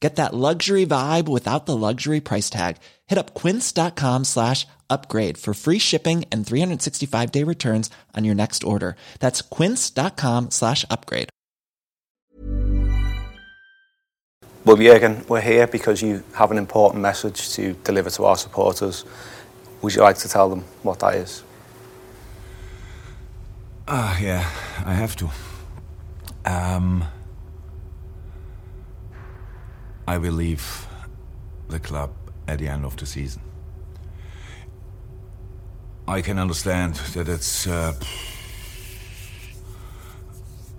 Get that luxury vibe without the luxury price tag. Hit up quince.com slash upgrade for free shipping and 365-day returns on your next order. That's quince.com slash upgrade. Well, Jurgen, we're here because you have an important message to deliver to our supporters. Would you like to tell them what that is? Ah, yeah, I have to. Um, I will leave the club at the end of the season. I can understand that it's uh,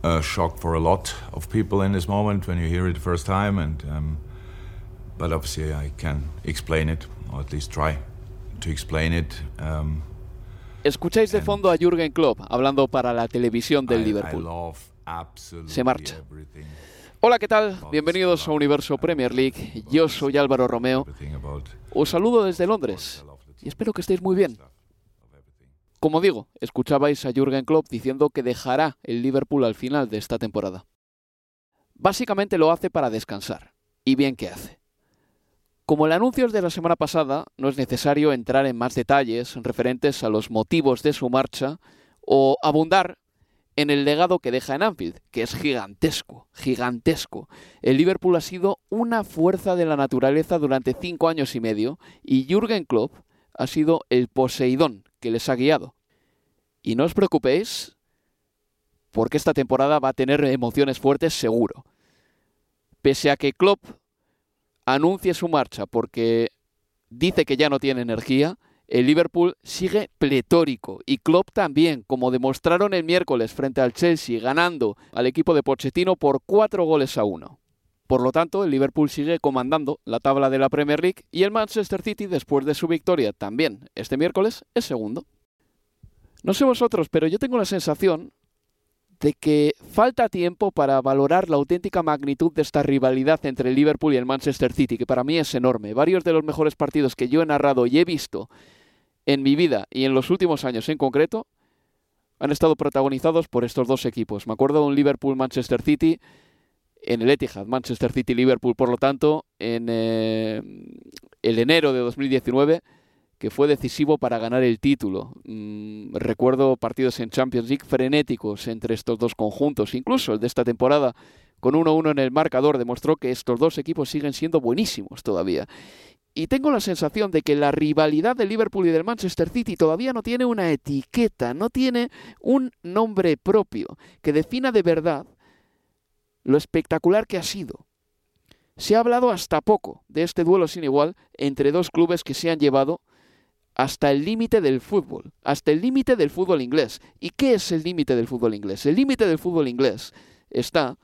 a shock for a lot of people in this moment when you hear it the first time, and um, but obviously I can explain it, or at least try to explain it. Um, Escucháis de fondo a Jürgen Klopp hablando para la televisión del I- I Liverpool. love Se marcha. everything, Hola, ¿qué tal? Bienvenidos a Universo Premier League. Yo soy Álvaro Romeo. Os saludo desde Londres y espero que estéis muy bien. Como digo, escuchabais a Jürgen Klopp diciendo que dejará el Liverpool al final de esta temporada. Básicamente lo hace para descansar. Y bien que hace. Como el anuncio es de la semana pasada, no es necesario entrar en más detalles referentes a los motivos de su marcha o abundar en el legado que deja en Anfield, que es gigantesco, gigantesco. El Liverpool ha sido una fuerza de la naturaleza durante cinco años y medio y Jürgen Klopp ha sido el Poseidón que les ha guiado. Y no os preocupéis, porque esta temporada va a tener emociones fuertes seguro. Pese a que Klopp anuncie su marcha porque dice que ya no tiene energía, el Liverpool sigue pletórico y Klopp también, como demostraron el miércoles frente al Chelsea, ganando al equipo de Pochettino por cuatro goles a uno. Por lo tanto, el Liverpool sigue comandando la tabla de la Premier League y el Manchester City, después de su victoria también este miércoles, es segundo. No sé vosotros, pero yo tengo la sensación de que falta tiempo para valorar la auténtica magnitud de esta rivalidad entre el Liverpool y el Manchester City, que para mí es enorme. Varios de los mejores partidos que yo he narrado y he visto en mi vida y en los últimos años en concreto han estado protagonizados por estos dos equipos. Me acuerdo de un Liverpool-Manchester City en el Etihad, Manchester City-Liverpool, por lo tanto, en eh, el enero de 2019 que fue decisivo para ganar el título. Mm, recuerdo partidos en Champions League frenéticos entre estos dos conjuntos, incluso el de esta temporada con 1-1 en el marcador demostró que estos dos equipos siguen siendo buenísimos todavía. Y tengo la sensación de que la rivalidad del Liverpool y del Manchester City todavía no tiene una etiqueta, no tiene un nombre propio que defina de verdad lo espectacular que ha sido. Se ha hablado hasta poco de este duelo sin igual entre dos clubes que se han llevado hasta el límite del fútbol, hasta el límite del fútbol inglés. ¿Y qué es el límite del fútbol inglés? El límite del fútbol inglés está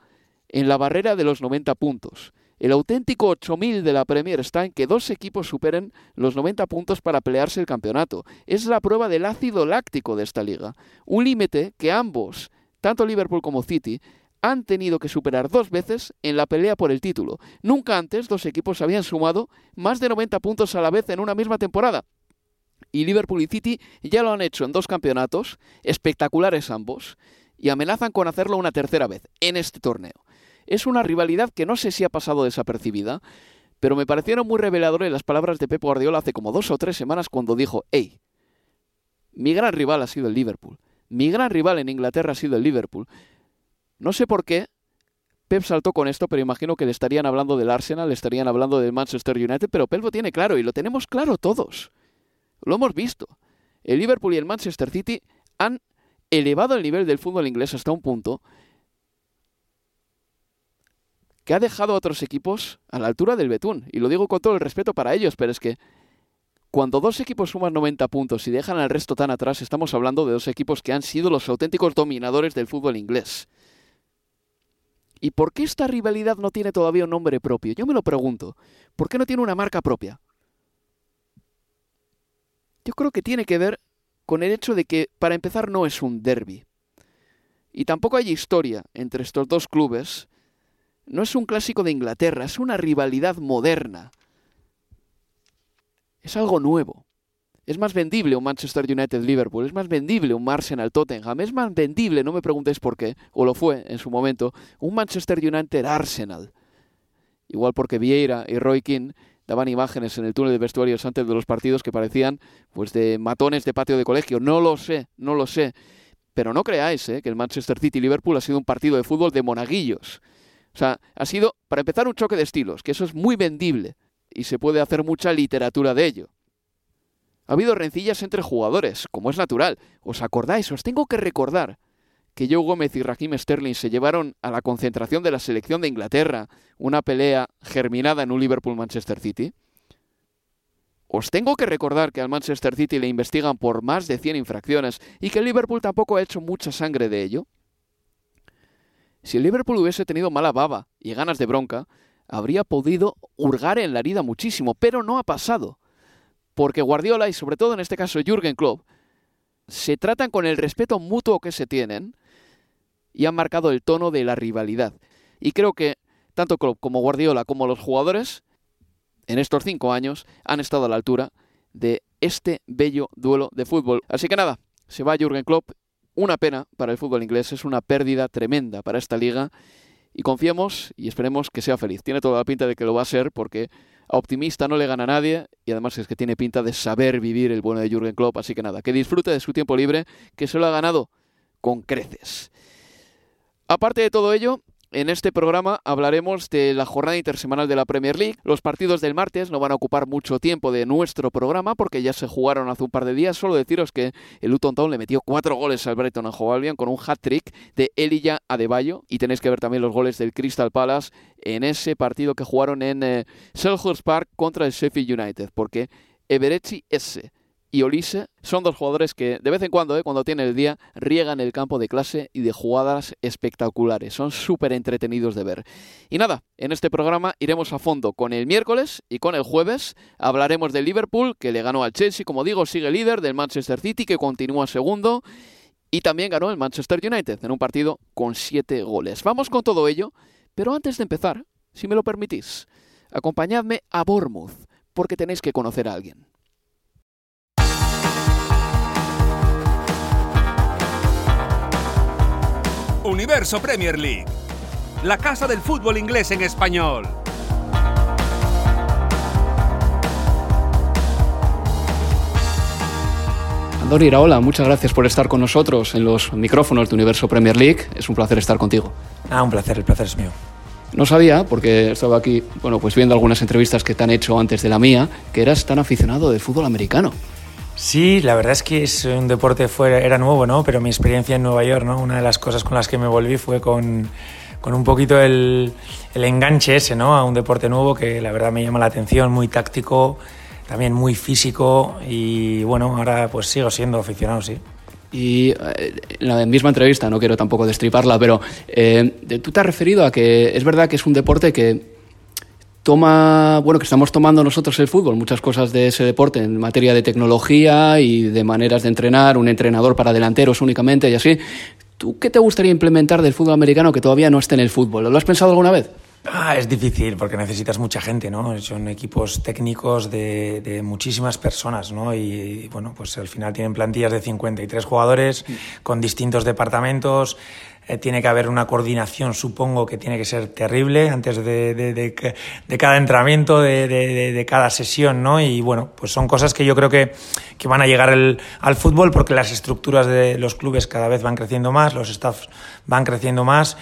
en la barrera de los 90 puntos. El auténtico 8000 de la Premier está en que dos equipos superen los 90 puntos para pelearse el campeonato. Es la prueba del ácido láctico de esta liga. Un límite que ambos, tanto Liverpool como City, han tenido que superar dos veces en la pelea por el título. Nunca antes dos equipos habían sumado más de 90 puntos a la vez en una misma temporada. Y Liverpool y City ya lo han hecho en dos campeonatos, espectaculares ambos, y amenazan con hacerlo una tercera vez en este torneo. Es una rivalidad que no sé si ha pasado desapercibida, pero me parecieron muy reveladoras las palabras de Pep Guardiola hace como dos o tres semanas cuando dijo, hey, mi gran rival ha sido el Liverpool, mi gran rival en Inglaterra ha sido el Liverpool. No sé por qué Pep saltó con esto, pero imagino que le estarían hablando del Arsenal, le estarían hablando del Manchester United, pero Pep lo tiene claro y lo tenemos claro todos. Lo hemos visto. El Liverpool y el Manchester City han elevado el nivel del fútbol inglés hasta un punto que ha dejado a otros equipos a la altura del betún. Y lo digo con todo el respeto para ellos, pero es que cuando dos equipos suman 90 puntos y dejan al resto tan atrás, estamos hablando de dos equipos que han sido los auténticos dominadores del fútbol inglés. ¿Y por qué esta rivalidad no tiene todavía un nombre propio? Yo me lo pregunto. ¿Por qué no tiene una marca propia? Yo creo que tiene que ver con el hecho de que, para empezar, no es un derby. Y tampoco hay historia entre estos dos clubes. No es un clásico de Inglaterra, es una rivalidad moderna. Es algo nuevo. Es más vendible un Manchester United-Liverpool, es más vendible un Arsenal-Tottenham, es más vendible, no me preguntéis por qué, o lo fue en su momento, un Manchester United-Arsenal. Igual porque Vieira y Roy King daban imágenes en el túnel de vestuarios antes de los partidos que parecían pues de matones de patio de colegio. No lo sé, no lo sé. Pero no creáis ¿eh? que el Manchester City-Liverpool ha sido un partido de fútbol de monaguillos. O sea, ha sido, para empezar, un choque de estilos, que eso es muy vendible y se puede hacer mucha literatura de ello. Ha habido rencillas entre jugadores, como es natural. ¿Os acordáis? Os tengo que recordar que Joe Gómez y Raheem Sterling se llevaron a la concentración de la selección de Inglaterra una pelea germinada en un Liverpool-Manchester City. Os tengo que recordar que al Manchester City le investigan por más de 100 infracciones y que el Liverpool tampoco ha hecho mucha sangre de ello. Si el Liverpool hubiese tenido mala baba y ganas de bronca, habría podido hurgar en la herida muchísimo, pero no ha pasado porque Guardiola y sobre todo en este caso Jürgen Klopp se tratan con el respeto mutuo que se tienen y han marcado el tono de la rivalidad. Y creo que tanto Klopp como Guardiola como los jugadores en estos cinco años han estado a la altura de este bello duelo de fútbol. Así que nada, se va Jürgen Klopp. Una pena para el fútbol inglés, es una pérdida tremenda para esta liga y confiemos y esperemos que sea feliz. Tiene toda la pinta de que lo va a ser porque a optimista no le gana a nadie y además es que tiene pinta de saber vivir el bueno de Jürgen Klopp, así que nada, que disfrute de su tiempo libre, que se lo ha ganado con creces. Aparte de todo ello, en este programa hablaremos de la jornada intersemanal de la Premier League. Los partidos del martes no van a ocupar mucho tiempo de nuestro programa porque ya se jugaron hace un par de días. Solo deciros que el Luton Town le metió cuatro goles al Brighton and Hove Albion con un hat-trick de Elijah Adebayo. Y tenéis que ver también los goles del Crystal Palace en ese partido que jugaron en eh, Selhurst Park contra el Sheffield United. Porque Everechi S y Olise son dos jugadores que de vez en cuando, eh, cuando tienen el día, riegan el campo de clase y de jugadas espectaculares. Son súper entretenidos de ver. Y nada, en este programa iremos a fondo con el miércoles y con el jueves. Hablaremos del Liverpool, que le ganó al Chelsea, como digo, sigue líder, del Manchester City, que continúa segundo. Y también ganó el Manchester United en un partido con siete goles. Vamos con todo ello, pero antes de empezar, si me lo permitís, acompañadme a Bournemouth, porque tenéis que conocer a alguien. Universo Premier League, la casa del fútbol inglés en español. Andoni Iraola, muchas gracias por estar con nosotros en los micrófonos de Universo Premier League. Es un placer estar contigo. Ah, un placer, el placer es mío. No sabía, porque estaba aquí, bueno, pues viendo algunas entrevistas que te han hecho antes de la mía, que eras tan aficionado del fútbol americano. Sí, la verdad es que es un deporte fuera, era nuevo, ¿no? Pero mi experiencia en Nueva York, ¿no? Una de las cosas con las que me volví fue con, con un poquito el, el, enganche ese, ¿no? A un deporte nuevo que la verdad me llama la atención, muy táctico, también muy físico y bueno, ahora pues sigo siendo aficionado, sí. Y eh, en la misma entrevista, no quiero tampoco destriparla, pero eh, tú te has referido a que es verdad que es un deporte que toma, bueno, que estamos tomando nosotros el fútbol, muchas cosas de ese deporte en materia de tecnología y de maneras de entrenar, un entrenador para delanteros únicamente y así. ¿Tú qué te gustaría implementar del fútbol americano que todavía no esté en el fútbol? ¿Lo has pensado alguna vez? Ah, es difícil porque necesitas mucha gente, ¿no? Son equipos técnicos de, muchísimas personas, ¿no? Y bueno, pues al final tienen plantillas de 53 jugadores con distintos departamentos. Eh, tiene que haber una coordinación, supongo que tiene que ser terrible antes de, de, de, de cada entrenamiento, de, cada sesión, ¿no? Y bueno, pues son cosas que yo creo que, que van a llegar al fútbol porque las estructuras de los clubes cada vez van creciendo más, los staffs van creciendo más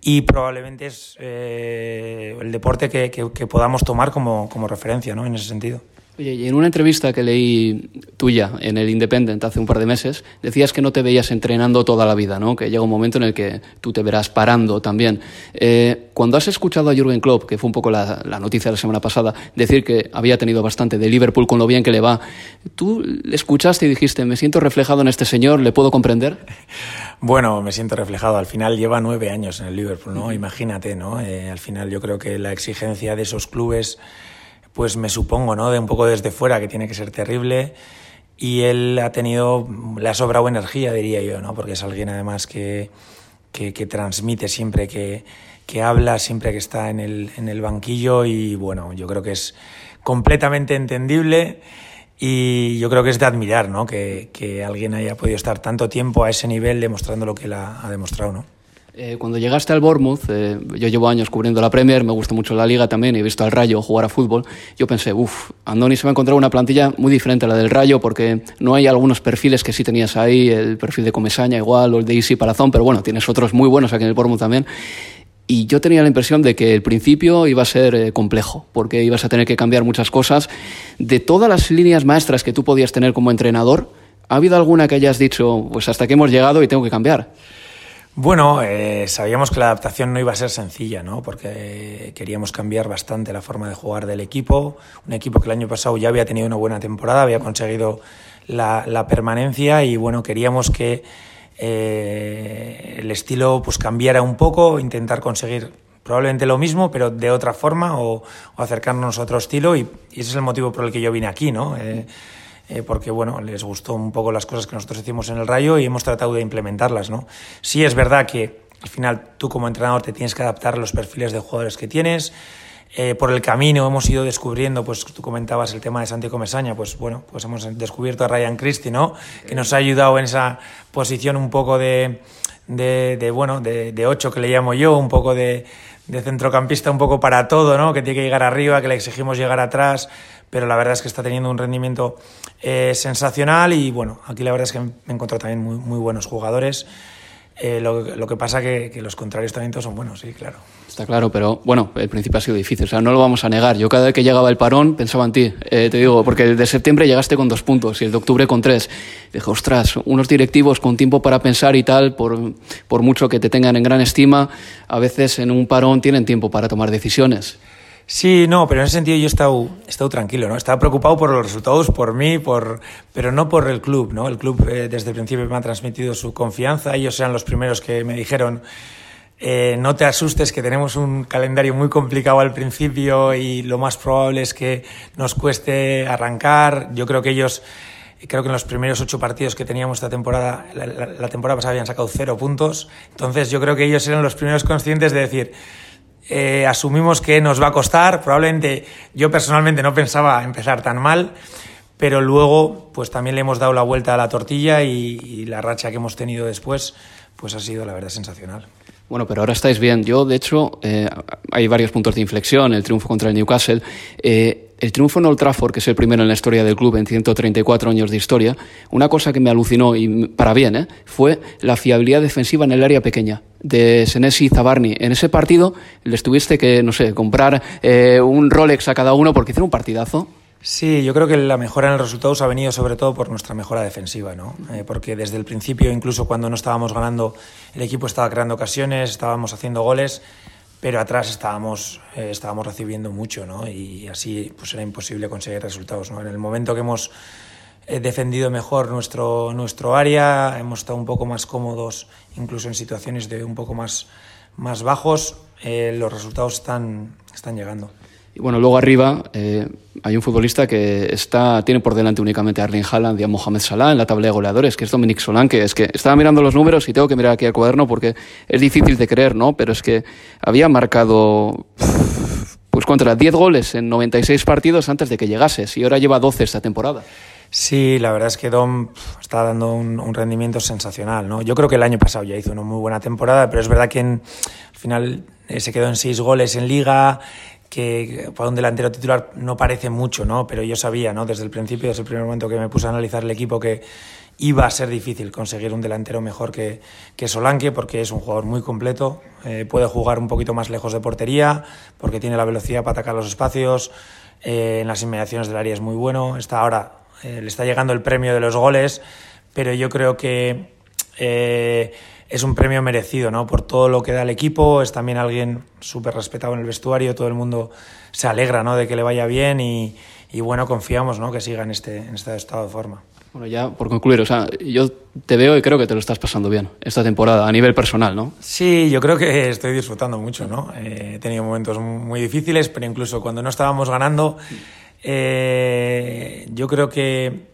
y probablemente es eh, el deporte que, que, que podamos tomar como, como referencia, ¿no? En ese sentido. Oye, y en una entrevista que leí tuya en el Independent hace un par de meses, decías que no te veías entrenando toda la vida, ¿no? Que llega un momento en el que tú te verás parando también. Eh, cuando has escuchado a Jürgen Klopp, que fue un poco la, la, noticia de la semana pasada, decir que había tenido bastante de Liverpool con lo bien que le va, ¿tú le escuchaste y dijiste, me siento reflejado en este señor, le puedo comprender? Bueno, me siento reflejado. Al final lleva nueve años en el Liverpool, ¿no? Imagínate, ¿no? Eh, al final yo creo que la exigencia de esos clubes pues me supongo, ¿no? De un poco desde fuera, que tiene que ser terrible. Y él ha tenido, le ha sobrado energía, diría yo, ¿no? Porque es alguien además que, que, transmite siempre que, que, habla, siempre que está en el, en el banquillo y bueno, yo creo que es completamente entendible y yo creo que es de admirar, ¿no? Que, que alguien haya podido estar tanto tiempo a ese nivel demostrando lo que él ha, ha demostrado, ¿no? Eh, cuando llegaste al Bournemouth, eh, yo llevo años cubriendo la Premier, me gusta mucho la liga también, he visto al Rayo jugar a fútbol. Yo pensé, uff, Andoni se va a encontrar una plantilla muy diferente a la del Rayo porque no hay algunos perfiles que sí tenías ahí, el perfil de Comesaña igual o el de Isi Palazón, pero bueno, tienes otros muy buenos aquí en el Bournemouth también. Y yo tenía la impresión de que el principio iba a ser eh, complejo, porque ibas a tener que cambiar muchas cosas. De todas las líneas maestras que tú podías tener como entrenador, ¿ha habido alguna que hayas dicho, pues hasta que hemos llegado y tengo que cambiar? Bueno, eh, sabíamos que la adaptación no iba a ser sencilla, ¿no? Porque queríamos cambiar bastante la forma de jugar del equipo. Un equipo que el año pasado ya había tenido una buena temporada, había conseguido la, permanencia y bueno, queríamos que eh, el estilo pues cambiara un poco, intentar conseguir probablemente lo mismo, pero de otra forma o, acercarnos a otro estilo y, ese es el motivo por el que yo vine aquí, ¿no? Eh, eh, porque bueno, les gustó un poco las cosas que nosotros hicimos en el Rayo y hemos tratado de implementarlas, ¿no? Sí es verdad que al final tú como entrenador te tienes que adaptar a los perfiles de jugadores que tienes. Eh, por el camino hemos ido descubriendo, pues tú comentabas el tema de Santi Comesaña, pues bueno, pues hemos descubierto a Ryan Christie, ¿no? Que nos ha ayudado en esa posición un poco de, de, bueno, de, de ocho que le llamo yo, un poco de, de centrocampista un poco para todo, ¿no? Que tiene que llegar arriba, que le exigimos llegar atrás, pero la verdad es que está teniendo un rendimiento eh, sensacional y bueno, aquí la verdad es que me encontrado también muy, muy buenos jugadores. Eh, lo, que pasa que, que los contrarios también son buenos, sí, claro. Está claro, pero bueno, el principio ha sido difícil, o sea, no lo vamos a negar. Yo cada vez que llegaba el parón pensaba en ti, eh, te digo, porque el de septiembre llegaste con dos puntos y el de octubre con tres. Dije, ostras, unos directivos con tiempo para pensar y tal, por, por mucho que te tengan en gran estima, a veces en un parón tienen tiempo para tomar decisiones. Sí, no, pero en ese sentido yo he estado, tranquilo, ¿no? Estaba preocupado por los resultados, por mí, por, pero no por el club, ¿no? El club eh, desde el principio me ha transmitido su confianza. Ellos eran los primeros que me dijeron, eh, no te asustes que tenemos un calendario muy complicado al principio y lo más probable es que nos cueste arrancar. Yo creo que ellos, creo que en los primeros ocho partidos que teníamos esta temporada, la, temporada pasada habían sacado cero puntos. Entonces yo creo que ellos eran los primeros conscientes de decir, eh, asumimos que nos va a costar. Probablemente yo personalmente no pensaba empezar tan mal, pero luego pues también le hemos dado la vuelta a la tortilla y, y la racha que hemos tenido después pues ha sido la verdad sensacional. Bueno, pero ahora estáis bien. Yo, de hecho, eh, hay varios puntos de inflexión. El triunfo contra el Newcastle. Eh, el triunfo en Old Trafford, que es el primero en la historia del club en 134 años de historia, una cosa que me alucinó, y para bien, ¿eh? fue la fiabilidad defensiva en el área pequeña de Senesi y Zabarni. En ese partido les tuviste que, no sé, comprar eh, un Rolex a cada uno porque hicieron un partidazo. Sí, yo creo que la mejora en los resultados ha venido sobre todo por nuestra mejora defensiva, ¿no? Eh, porque desde el principio, incluso cuando no estábamos ganando, el equipo estaba creando ocasiones, estábamos haciendo goles, pero atrás estábamos, eh, estábamos recibiendo mucho, ¿no? Y así pues era imposible conseguir resultados, ¿no? En el momento que hemos eh, defendido mejor nuestro, nuestro área, hemos estado un poco más cómodos, incluso en situaciones de un poco más, más bajos, eh, los resultados están, están llegando. Bueno, luego arriba eh, hay un futbolista que está, tiene por delante únicamente a Erling Haaland y a Mohamed Salah en la tabla de goleadores, que es Dominic Solanke. Es que estaba mirando los números y tengo que mirar aquí al cuaderno porque es difícil de creer, ¿no? Pero es que había marcado, pues contra 10 goles en 96 partidos antes de que llegases y ahora lleva 12 esta temporada. Sí, la verdad es que Dom está dando un, un, rendimiento sensacional, ¿no? Yo creo que el año pasado ya hizo una muy buena temporada, pero es verdad que en, al final eh, se quedó en seis goles en liga, que para un delantero titular no parece mucho, ¿no? Pero yo sabía, ¿no? Desde el principio, desde el primer momento que me puse a analizar el equipo, que, iba a ser difícil conseguir un delantero mejor que, que Solanke porque es un jugador muy completo, eh, puede jugar un poquito más lejos de portería porque tiene la velocidad para atacar los espacios, eh, en las inmediaciones del área es muy bueno, está ahora, eh, le está llegando el premio de los goles, pero yo creo que es un premio merecido ¿no? por todo lo que da el equipo, es también alguien súper respetado en el vestuario, todo el mundo se alegra ¿no? de que le vaya bien y, y bueno, confiamos ¿no? que siga en este, en este estado de forma. Bueno, ya por concluir, o sea, yo te veo y creo que te lo estás pasando bien esta temporada a nivel personal, ¿no? Sí, yo creo que estoy disfrutando mucho, ¿no? Eh, he tenido momentos muy difíciles, pero incluso cuando no estábamos ganando, eh, yo creo que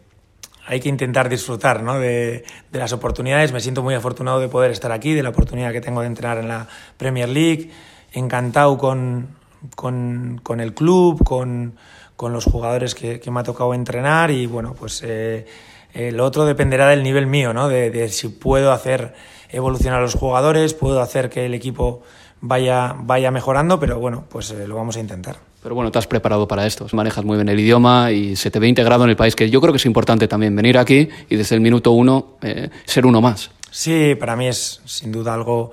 hay que intentar disfrutar ¿no? de, las oportunidades. Me siento muy afortunado de poder estar aquí, de la oportunidad que tengo de entrenar en la Premier League, encantado con, con, con el club, con con los jugadores que, me ha tocado entrenar y bueno, pues eh, lo otro dependerá del nivel mío, ¿no? De, si puedo hacer evolucionar a los jugadores, puedo hacer que el equipo vaya, vaya mejorando, pero bueno, pues eh, lo vamos a intentar. Pero bueno, te has preparado para esto, manejas muy bien el idioma y se te ve integrado en el país, que yo creo que es importante también venir aquí y desde el minuto uno eh, ser uno más. Sí, para mí es sin duda algo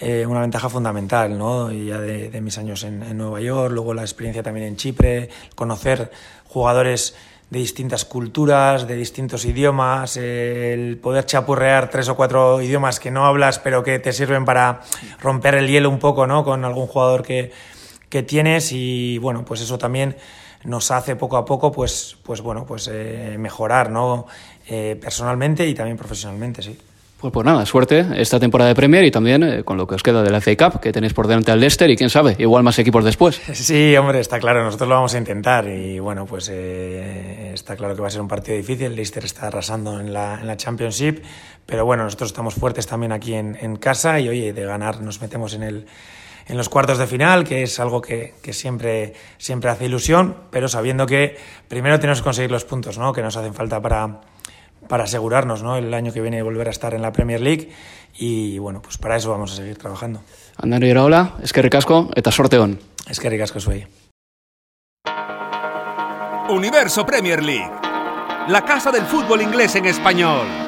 eh, una ventaja fundamental, ¿no? Ya de, mis años en, Nueva York, luego la experiencia también en Chipre, conocer jugadores de distintas culturas, de distintos idiomas, el poder chapurrear tres o cuatro idiomas que no hablas, pero que te sirven para romper el hielo un poco, ¿no? Con algún jugador que, que tienes y bueno, pues eso también nos hace poco a poco, pues, pues bueno, pues eh, mejorar, ¿no? Eh, personalmente y también profesionalmente, sí. Pues, pues nada, suerte esta temporada de Premier y también eh, con lo que os queda de la FA Cup, que tenéis por delante al Leicester y quién sabe, igual más equipos después. Sí, hombre, está claro, nosotros lo vamos a intentar y bueno, pues eh, está claro que va a ser un partido difícil, el Leicester está arrasando en la, en la Championship, pero bueno, nosotros estamos fuertes también aquí en, en, casa y oye, de ganar nos metemos en el en los cuartos de final, que es algo que, que, siempre, siempre hace ilusión, pero sabiendo que primero tenemos que conseguir los puntos ¿no? que nos hacen falta para, para asegurarnos ¿no? el año que viene volver a estar en la Premier League y bueno, pues para eso vamos a seguir trabajando. Andari Iraola, es que ricasco eta sorteón. Es que ricasco soy. Universo Premier League, la casa del fútbol inglés en español.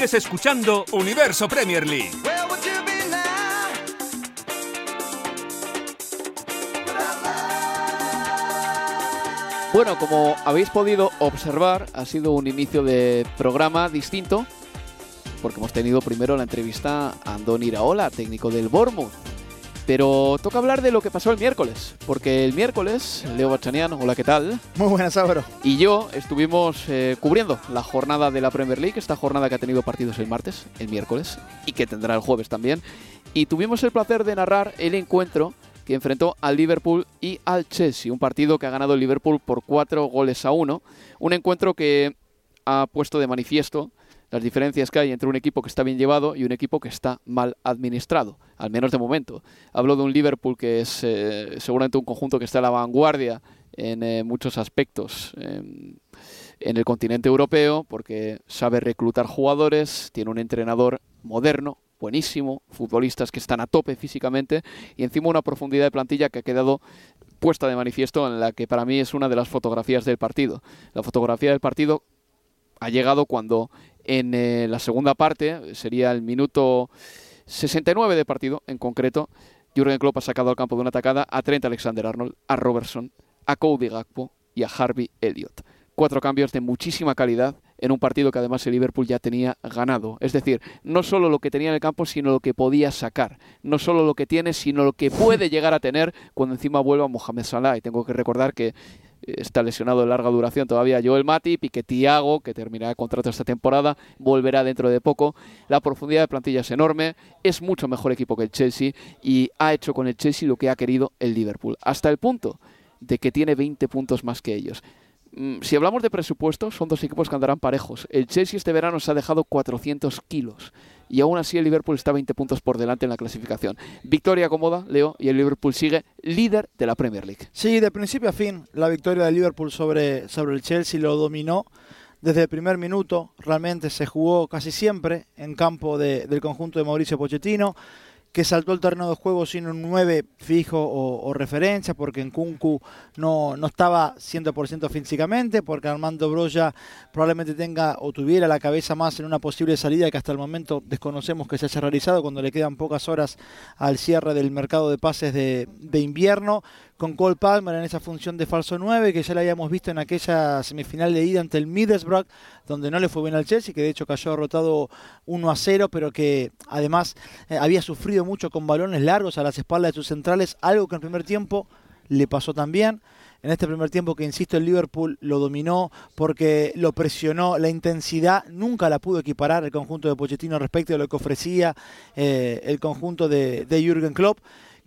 Sigues escuchando Universo Premier League. Bueno, como habéis podido observar, ha sido un inicio de programa distinto, porque hemos tenido primero la entrevista a Andón Iraola, técnico del Bournemouth. Pero toca hablar de lo que pasó el miércoles, porque el miércoles, Leo Bachanian, hola, ¿qué tal? Muy buenas, Álvaro. Y yo estuvimos eh, cubriendo la jornada de la Premier League, esta jornada que ha tenido partidos el martes, el miércoles, y que tendrá el jueves también. y tuvimos el placer de narrar el encuentro que enfrentó al Liverpool y al Chelsea, un partido que ha ganado el Liverpool por cuatro goles a uno, un encuentro que ha puesto de manifiesto las diferencias que hay entre un equipo que está bien llevado y un equipo que está mal administrado, al menos de momento. Hablo de un Liverpool que es eh, seguramente un conjunto que está a la vanguardia en eh, muchos aspectos em, en el continente europeo, porque sabe reclutar jugadores, tiene un entrenador moderno, buenísimo, futbolistas que están a tope físicamente y encima una profundidad de plantilla que ha quedado puesta de manifiesto en la que para mí es una de las fotografías del partido. La fotografía del partido ha llegado cuando en eh, la segunda parte, sería el minuto 69 de partido en concreto, Jurgen Klopp ha sacado al campo de una atacada a Trent Alexander-Arnold, a Robertson, a Cody Gakpo y a Harvey Elliott. Cuatro cambios de muchísima calidad en un partido que además el Liverpool ya tenía ganado. Es decir, no solo lo que tenía en el campo, sino lo que podía sacar. No solo lo que tiene, sino lo que puede llegar a tener cuando encima vuelva Mohamed Salah. Y tengo que recordar que está lesionado de larga duración todavía Joel Matip y que Tiago, que terminará el contrato esta temporada, volverá dentro de poco. La profundidad de plantilla es enorme, es mucho mejor equipo que el Chelsea y ha hecho con el Chelsea lo que ha querido el Liverpool, hasta el punto de que tiene 20 puntos más que ellos. Mm, si hablamos de presupuesto, son dos equipos que andarán parejos. El Chelsea este verano se ha dejado 400 kilos y aún así el Liverpool está 20 puntos por delante en la clasificación. Victoria cómoda, Leo, y el Liverpool sigue líder de la Premier League. Sí, de principio a fin, la victoria del Liverpool sobre, sobre el Chelsea lo dominó. Desde el primer minuto realmente se jugó casi siempre en campo del conjunto de Mauricio Pochettino que saltó el terreno de juego sin un 9 fijo o, referencia, porque en Kunku no, no estaba 100% físicamente, porque Armando Broya probablemente tenga o tuviera la cabeza más en una posible salida que hasta el momento desconocemos que se haya realizado cuando le quedan pocas horas al cierre del mercado de pases de, de invierno con Cole Palmer en esa función de falso 9, que ya la habíamos visto en aquella semifinal de ida ante el Middlesbrough, donde no le fue bien al Chelsea, que de hecho cayó derrotado 1 a 0, pero que además eh, había sufrido mucho con balones largos a las espaldas de sus centrales, algo que en el primer tiempo le pasó también. En este primer tiempo que, insisto, el Liverpool lo dominó porque lo presionó, la intensidad nunca la pudo equiparar el conjunto de Pochettino respecto a lo que ofrecía eh, el conjunto de, de Jürgen Klopp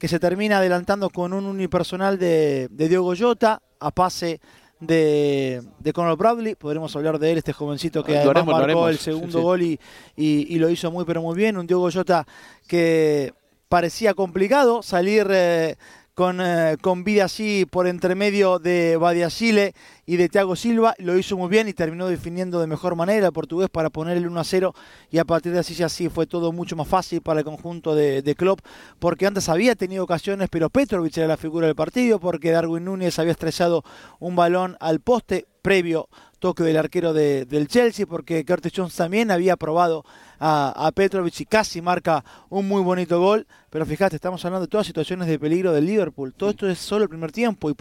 que se termina adelantando con un unipersonal de, de Diogo Jota a pase de, de Conor Bradley. Podremos hablar de él, este jovencito que además marcó el segundo gol y, y, lo hizo muy pero muy bien. Un Diogo Jota que parecía complicado salir eh, con, eh, con vida así por entremedio de Badiasile y de Thiago Silva. Lo hizo muy bien y terminó definiendo de mejor manera el portugués para poner el 1 a 0. Y a partir de así ya sí fue todo mucho más fácil para el conjunto de, de Klopp, porque antes había tenido ocasiones, pero Petrovic era la figura del partido, porque Darwin Núñez había estrellado un balón al poste previo toque del arquero del Chelsea, porque Curtis Jones también había probado a, Petrovic y casi marca un muy bonito gol. Pero fíjate, estamos hablando de todas situaciones de peligro del Liverpool. Todo esto es solo el primer tiempo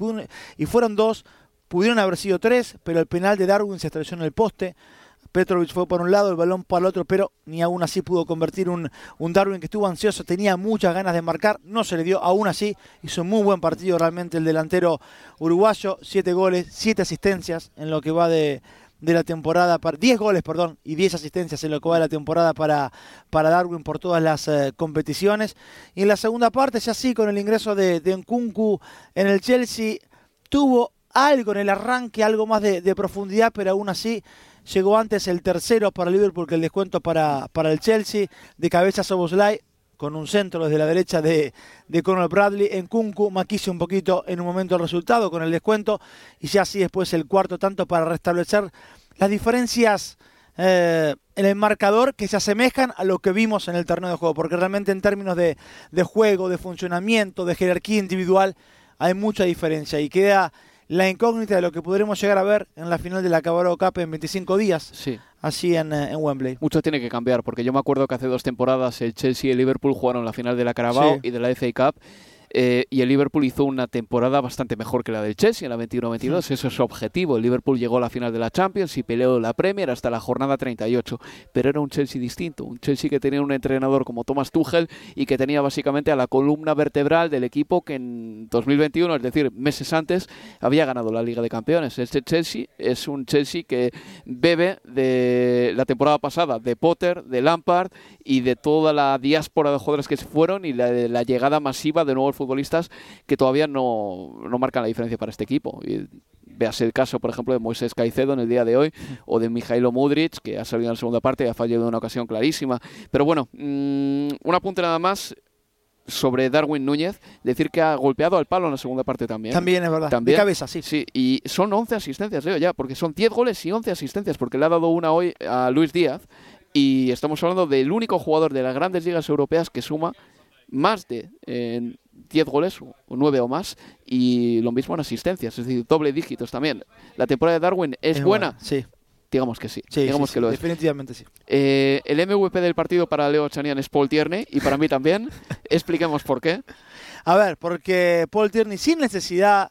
y, fueron dos, pudieron haber sido tres, pero el penal de Darwin se estrelló en el poste. Petrovic fue por un lado, el balón para el otro, pero ni aún así pudo convertir un, un, Darwin que estuvo ansioso, tenía muchas ganas de marcar, no se le dio, aún así hizo un muy buen partido realmente el delantero uruguayo, siete goles, siete asistencias en lo que va de, de la temporada, 10 goles, perdón, y 10 asistencias en lo que va de la temporada para, para Darwin por todas las eh, competiciones. Y en la segunda parte, ya sí, con el ingreso de, de Nkunku en el Chelsea, tuvo algo en el arranque, algo más de, profundidad, pero aún así llegó antes el tercero para Liverpool que el descuento para, para el Chelsea, de cabeza Soboslai, con un centro desde la derecha de, de Conor Bradley. En Kunku maquise un poquito en un momento el resultado con el descuento y ya así después el cuarto tanto para restablecer las diferencias eh, en el marcador que se asemejan a lo que vimos en el terreno de juego, porque realmente en términos de, de juego, de funcionamiento, de jerarquía individual, hay mucha diferencia y queda la incógnita de lo que podremos llegar a ver en la final de la Carabao Cup en 25 días. Sí. Así en, eh, en, Wembley. Mucho tiene que cambiar, porque yo me acuerdo que hace dos temporadas el Chelsea y el Liverpool jugaron la final de la Carabao y de la FA Cup Eh, y el Liverpool hizo una temporada bastante mejor que la del Chelsea en la 21-22. Eso es su objetivo. El Liverpool llegó a la final de la Champions y peleó la Premier hasta la jornada 38. Pero era un Chelsea distinto. Un Chelsea que tenía un entrenador como Thomas Tuchel y que tenía básicamente a la columna vertebral del equipo que en 2021, es decir, meses antes, había ganado la Liga de Campeones. Este Chelsea es un Chelsea que bebe de la temporada pasada de Potter, de Lampard y de toda la diáspora de jugadores que se fueron y la, la llegada masiva de nuevos futbolistas que todavía no, no marcan la diferencia para este equipo. Y, Véase el caso, por ejemplo, de Moisés Caicedo en el día de hoy, o de Mijailo Mudric, que ha salido en la segunda parte y ha fallado en una ocasión clarísima. Pero bueno, mmm, un apunte nada más sobre Darwin Núñez, decir que ha golpeado al palo en la segunda parte también. También es verdad, También. de cabeza, sí. Sí, y son 11 asistencias, Leo, ya, porque son 10 goles y 11 asistencias, porque le ha dado una hoy a Luis Díaz, y estamos hablando del único jugador de las grandes ligas europeas que suma más de eh, 10 goles, o 9 o más, y lo mismo en asistencias, es decir, doble dígitos también. La temporada de Darwin es, Es buena, buena, sí. digamos que sí, Sí, digamos sí, que sí, lo es. definitivamente sí. Eh, el MVP del partido para Leo Chanian es Paul Tierney, y para mí también. Expliquemos por qué. A ver, porque Paul Tierney sin necesidad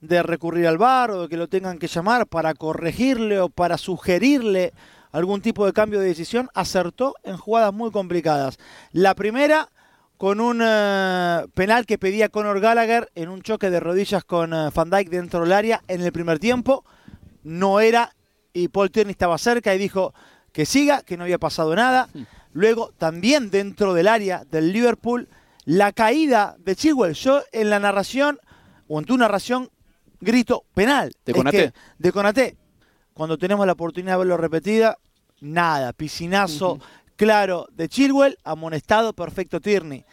de recurrir al VAR o de que lo tengan que llamar para corregirle o para sugerirle algún tipo de cambio de decisión, acertó en jugadas muy complicadas. La primera con un eh, penal que pedía Conor Gallagher en un choque de rodillas con eh, Van Dijk dentro del área en el primer tiempo. No era y Paul Tierney estaba cerca y dijo que siga, que no había pasado nada. Luego también dentro del área del Liverpool la caída de Chilwell. Yo en la narración o en tu narración grito penal. De Es que- de Konaté. Cuando tenemos la oportunidad de verlo repetida, nada, piscinazo claro de Chilwell, amonestado perfecto Tierney.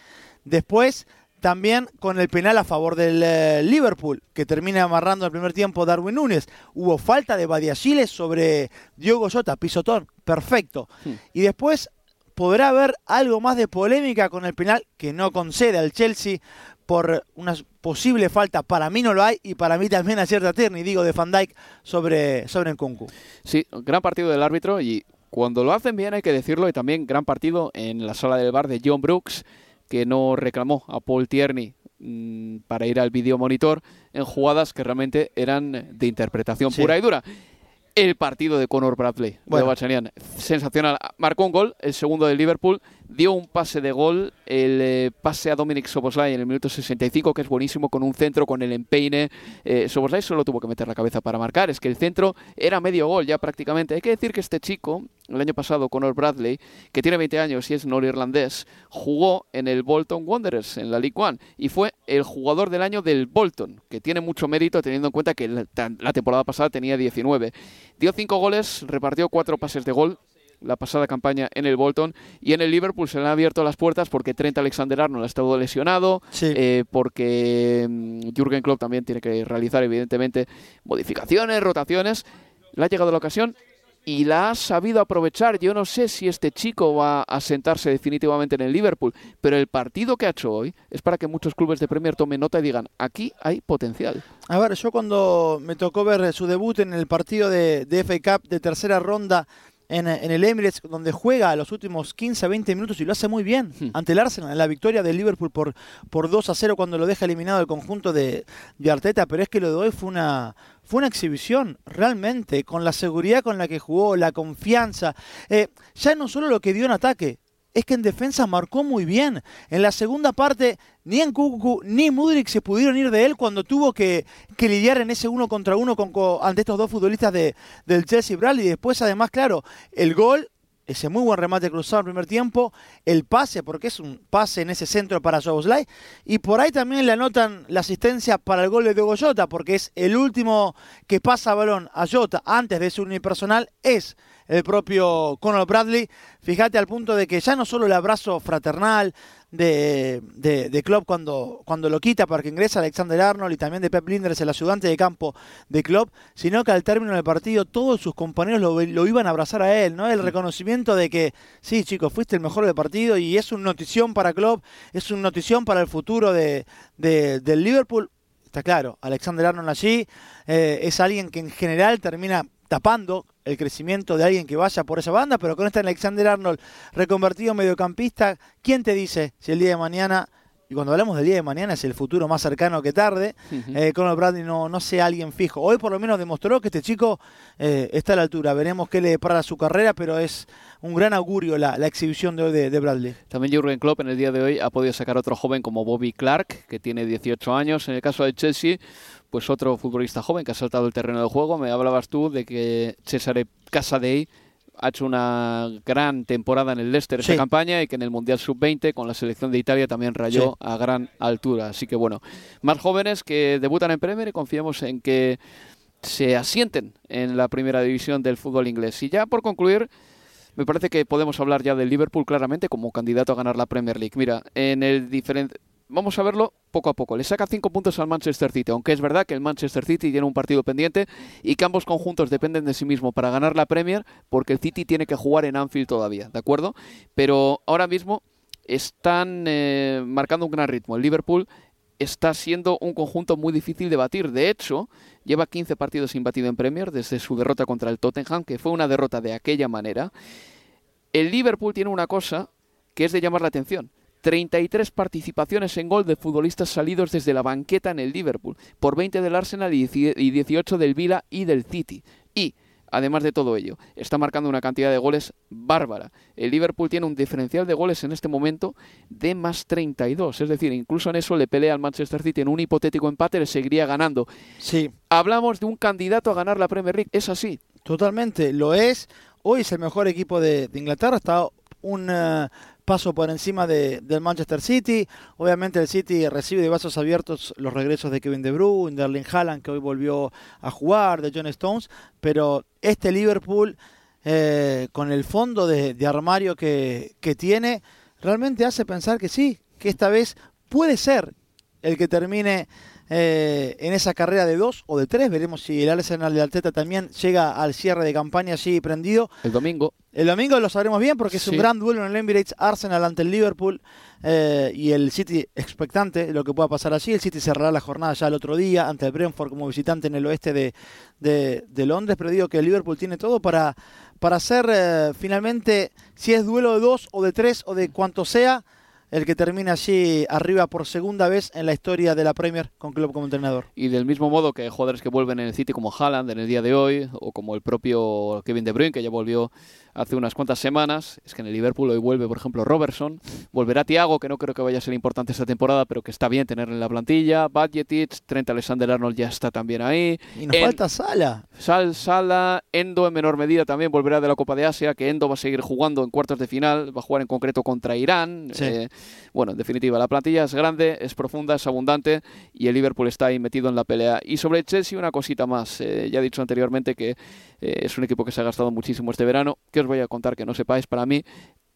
Después también con el penal a favor del eh, Liverpool, que termina amarrando el primer tiempo Darwin Núñez. Hubo falta de Badiachile sobre Diogo Jota, pisotón, perfecto. Y después podrá haber algo más de polémica con el penal que no concede al Chelsea por una posible falta. Para mí no lo hay y para mí también acierta Tierney, digo, de Van Dijk sobre, sobre Nkunku. Sí, gran partido del árbitro y cuando lo hacen bien hay que decirlo y también gran partido en la sala del bar de John Brooks que no reclamó a Paul Tierney mm, para ir al video monitor en jugadas que realmente eran de interpretación Sí. pura y dura. El partido de Conor Bradley, Bueno. de Bachanian, sensacional. Marcó un gol, el segundo del Liverpool, dio un pase de gol, el eh, pase a Dominic Soboslai en el minuto 65, que es buenísimo, con un centro, con el empeine. Eh, solo tuvo que meter la cabeza para marcar, es que el centro era medio gol ya prácticamente. Hay que decir que este chico, el año pasado, Conor Bradley, que tiene 20 años y es norirlandés, jugó en el Bolton Wanderers, en la League One, y fue el jugador del año del Bolton, que tiene mucho mérito teniendo en cuenta que la, la temporada pasada tenía 19. Dio 5 goles, repartió 4 pases de gol, la pasada campaña en el Bolton y en el Liverpool se le han abierto las puertas porque Trent Alexander-Arnold ha estado lesionado, Sí. eh, porque mm, Jürgen Klopp también tiene que realizar evidentemente modificaciones, rotaciones. Le ha llegado la ocasión y la ha sabido aprovechar. Yo no sé si este chico va a sentarse definitivamente en el Liverpool, pero el partido que ha hecho hoy es para que muchos clubes de Premier tomen nota y digan, aquí hay potencial. A ver, yo cuando me tocó ver su debut en el partido de, de FA Cup de tercera ronda en, en el Emirates, donde juega los últimos 15, 20 minutos y lo hace muy bien. Ante el Arsenal, en la victoria del Liverpool por, por 2 a 0 cuando lo deja eliminado el conjunto de, de Arteta, pero es que lo de hoy fue una, fue una exhibición, realmente, con la seguridad con la que jugó, la confianza. Eh, ya no solo lo que dio en ataque, es que en defensa marcó muy bien. En la segunda parte, ni en Kuku ni Mudrik se pudieron ir de él cuando tuvo que, lidiar en ese uno contra uno con, co- ante estos dos futbolistas de, del Chelsea Bradley. Y después, además, claro, el gol, ese muy buen remate cruzado en primer tiempo, el pase, porque es un pase en ese centro para Soboslai, y por ahí también le anotan la asistencia para el gol de Diogo Jota, porque es el último que pasa balón a Jota antes de su unipersonal, es el propio Conor Bradley. Fíjate al punto de que ya no solo el abrazo fraternal de, de, de Klopp cuando, cuando lo quita para que ingresa Alexander Arnold y también de Pep Linders, el ayudante de campo de Klopp, sino que al término del partido todos sus compañeros lo, lo iban a abrazar a él, ¿no? El reconocimiento de que, sí, chicos, fuiste el mejor del partido y es una notición para Klopp, es una notición para el futuro de, de- del Liverpool. Está claro, Alexander Arnold allí eh, es alguien que en general termina tapando el crecimiento de alguien que vaya por esa banda, pero con este Alexander Arnold reconvertido en mediocampista, ¿quién te dice si el día de mañana y cuando hablamos del día de mañana es el futuro más cercano que tarde. Uh Conor Bradley no, no sea alguien fijo. Hoy por lo menos demostró que este chico eh, está a la altura. Veremos qué le depara su carrera, pero es un gran augurio la, la exhibición de hoy de, de, Bradley. También Jurgen Klopp en el día de hoy ha podido sacar otro joven como Bobby Clark, que tiene 18 años. En el caso de Chelsea, pues otro futbolista joven que ha saltado el terreno de juego. Me hablabas tú de que Cesare Casadei ha hecho una gran temporada en el Leicester esa campaña y que en el Mundial Sub-20 con la selección de Italia también rayó sí. a gran altura. Así que bueno, más jóvenes que debutan en Premier y confiamos en que se asienten en la primera división del fútbol inglés. Y ya por concluir, me parece que podemos hablar ya del Liverpool claramente como candidato a ganar la Premier League. Mira, en el diferente vamos a verlo poco a poco. Le saca cinco puntos al Manchester City, aunque es verdad que el Manchester City tiene un partido pendiente y que ambos conjuntos dependen de sí mismo para ganar la Premier, porque el City tiene que jugar en Anfield todavía, ¿de acuerdo? Pero ahora mismo están eh, marcando un gran ritmo. El Liverpool está siendo un conjunto muy difícil de batir. De hecho, lleva 15 partidos sin batido en Premier desde su derrota contra el Tottenham, que fue una derrota de aquella manera. El Liverpool tiene una cosa que es de llamar la atención 33 participaciones en gol de futbolistas salidos desde la banqueta en el Liverpool, por 20 del Arsenal y 18 del Vila y del City. Y, además de todo ello, está marcando una cantidad de goles bárbara. El Liverpool tiene un diferencial de goles en este momento de más 32, es decir, incluso en eso le pelea al Manchester City en un hipotético empate, le seguiría ganando. Sí. Hablamos de un candidato a ganar la Premier League, es así. Totalmente, lo es. Hoy es el mejor equipo de, de Inglaterra, está un... Paso por encima de, del Manchester City. Obviamente el City recibe de vasos abiertos los regresos de Kevin De Bruyne, de Erling Haaland que hoy volvió a jugar, de John Stones, pero este Liverpool eh, con el fondo de, de armario que, que tiene realmente hace pensar que sí, que esta vez puede ser el que termine eh, en esa carrera de dos o de tres. Veremos si el Arsenal de Alteta también llega al cierre de campaña así prendido. El domingo. El domingo lo sabremos bien porque es Sí. un gran duelo en el Emirates Arsenal ante el Liverpool eh, y el City expectante de lo que pueda pasar allí. El City cerrará la jornada ya el otro día ante el Brentford como visitante en el oeste de, de- de Londres. Pero digo que el Liverpool tiene todo para, para ser eh, finalmente, si es duelo de dos o de tres o de cuanto sea, el que termine allí arriba por segunda vez en la historia de la Premier con Klopp como entrenador. Y del mismo modo que jugadores que vuelven en el City como Haaland en el día de hoy, o como el propio Kevin De Bruyne, que ya volvió hace unas cuantas semanas, es que en el Liverpool hoy vuelve, por ejemplo, Robertson, volverá Thiago, que no creo que vaya a ser importante esta temporada, pero que está bien tenerlo en la plantilla, Badgetic, Trent Alexander-Arnold ya está también ahí. Y nos En- falta Sala. Sal, Sala, Endo en menor medida también volverá de la Copa de Asia, que Endo va a seguir jugando en cuartos de final, va a jugar en concreto contra Irán. Sí. Eh, bueno, en definitiva, la plantilla es grande, es profunda, es abundante y el Liverpool está ahí metido en la pelea. Y sobre el Chelsea, una cosita más. Eh, ya he dicho anteriormente que eh, es un equipo que se ha gastado muchísimo este verano. Que os voy a contar que no sepáis, para mí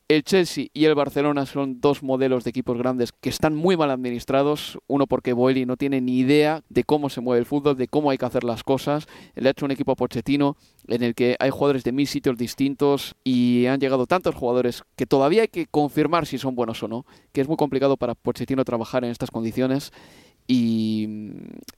el Chelsea y el Barcelona son dos modelos de equipos grandes que están muy mal administrados. Uno porque Boeli no tiene ni idea de cómo se mueve el fútbol, de cómo hay que hacer las cosas. Le ha hecho un equipo a Pochettino en el que hay jugadores de mil sitios distintos y han llegado tantos jugadores que todavía hay que confirmar si son buenos o no, que es muy complicado para Pochettino trabajar en estas condiciones y mm,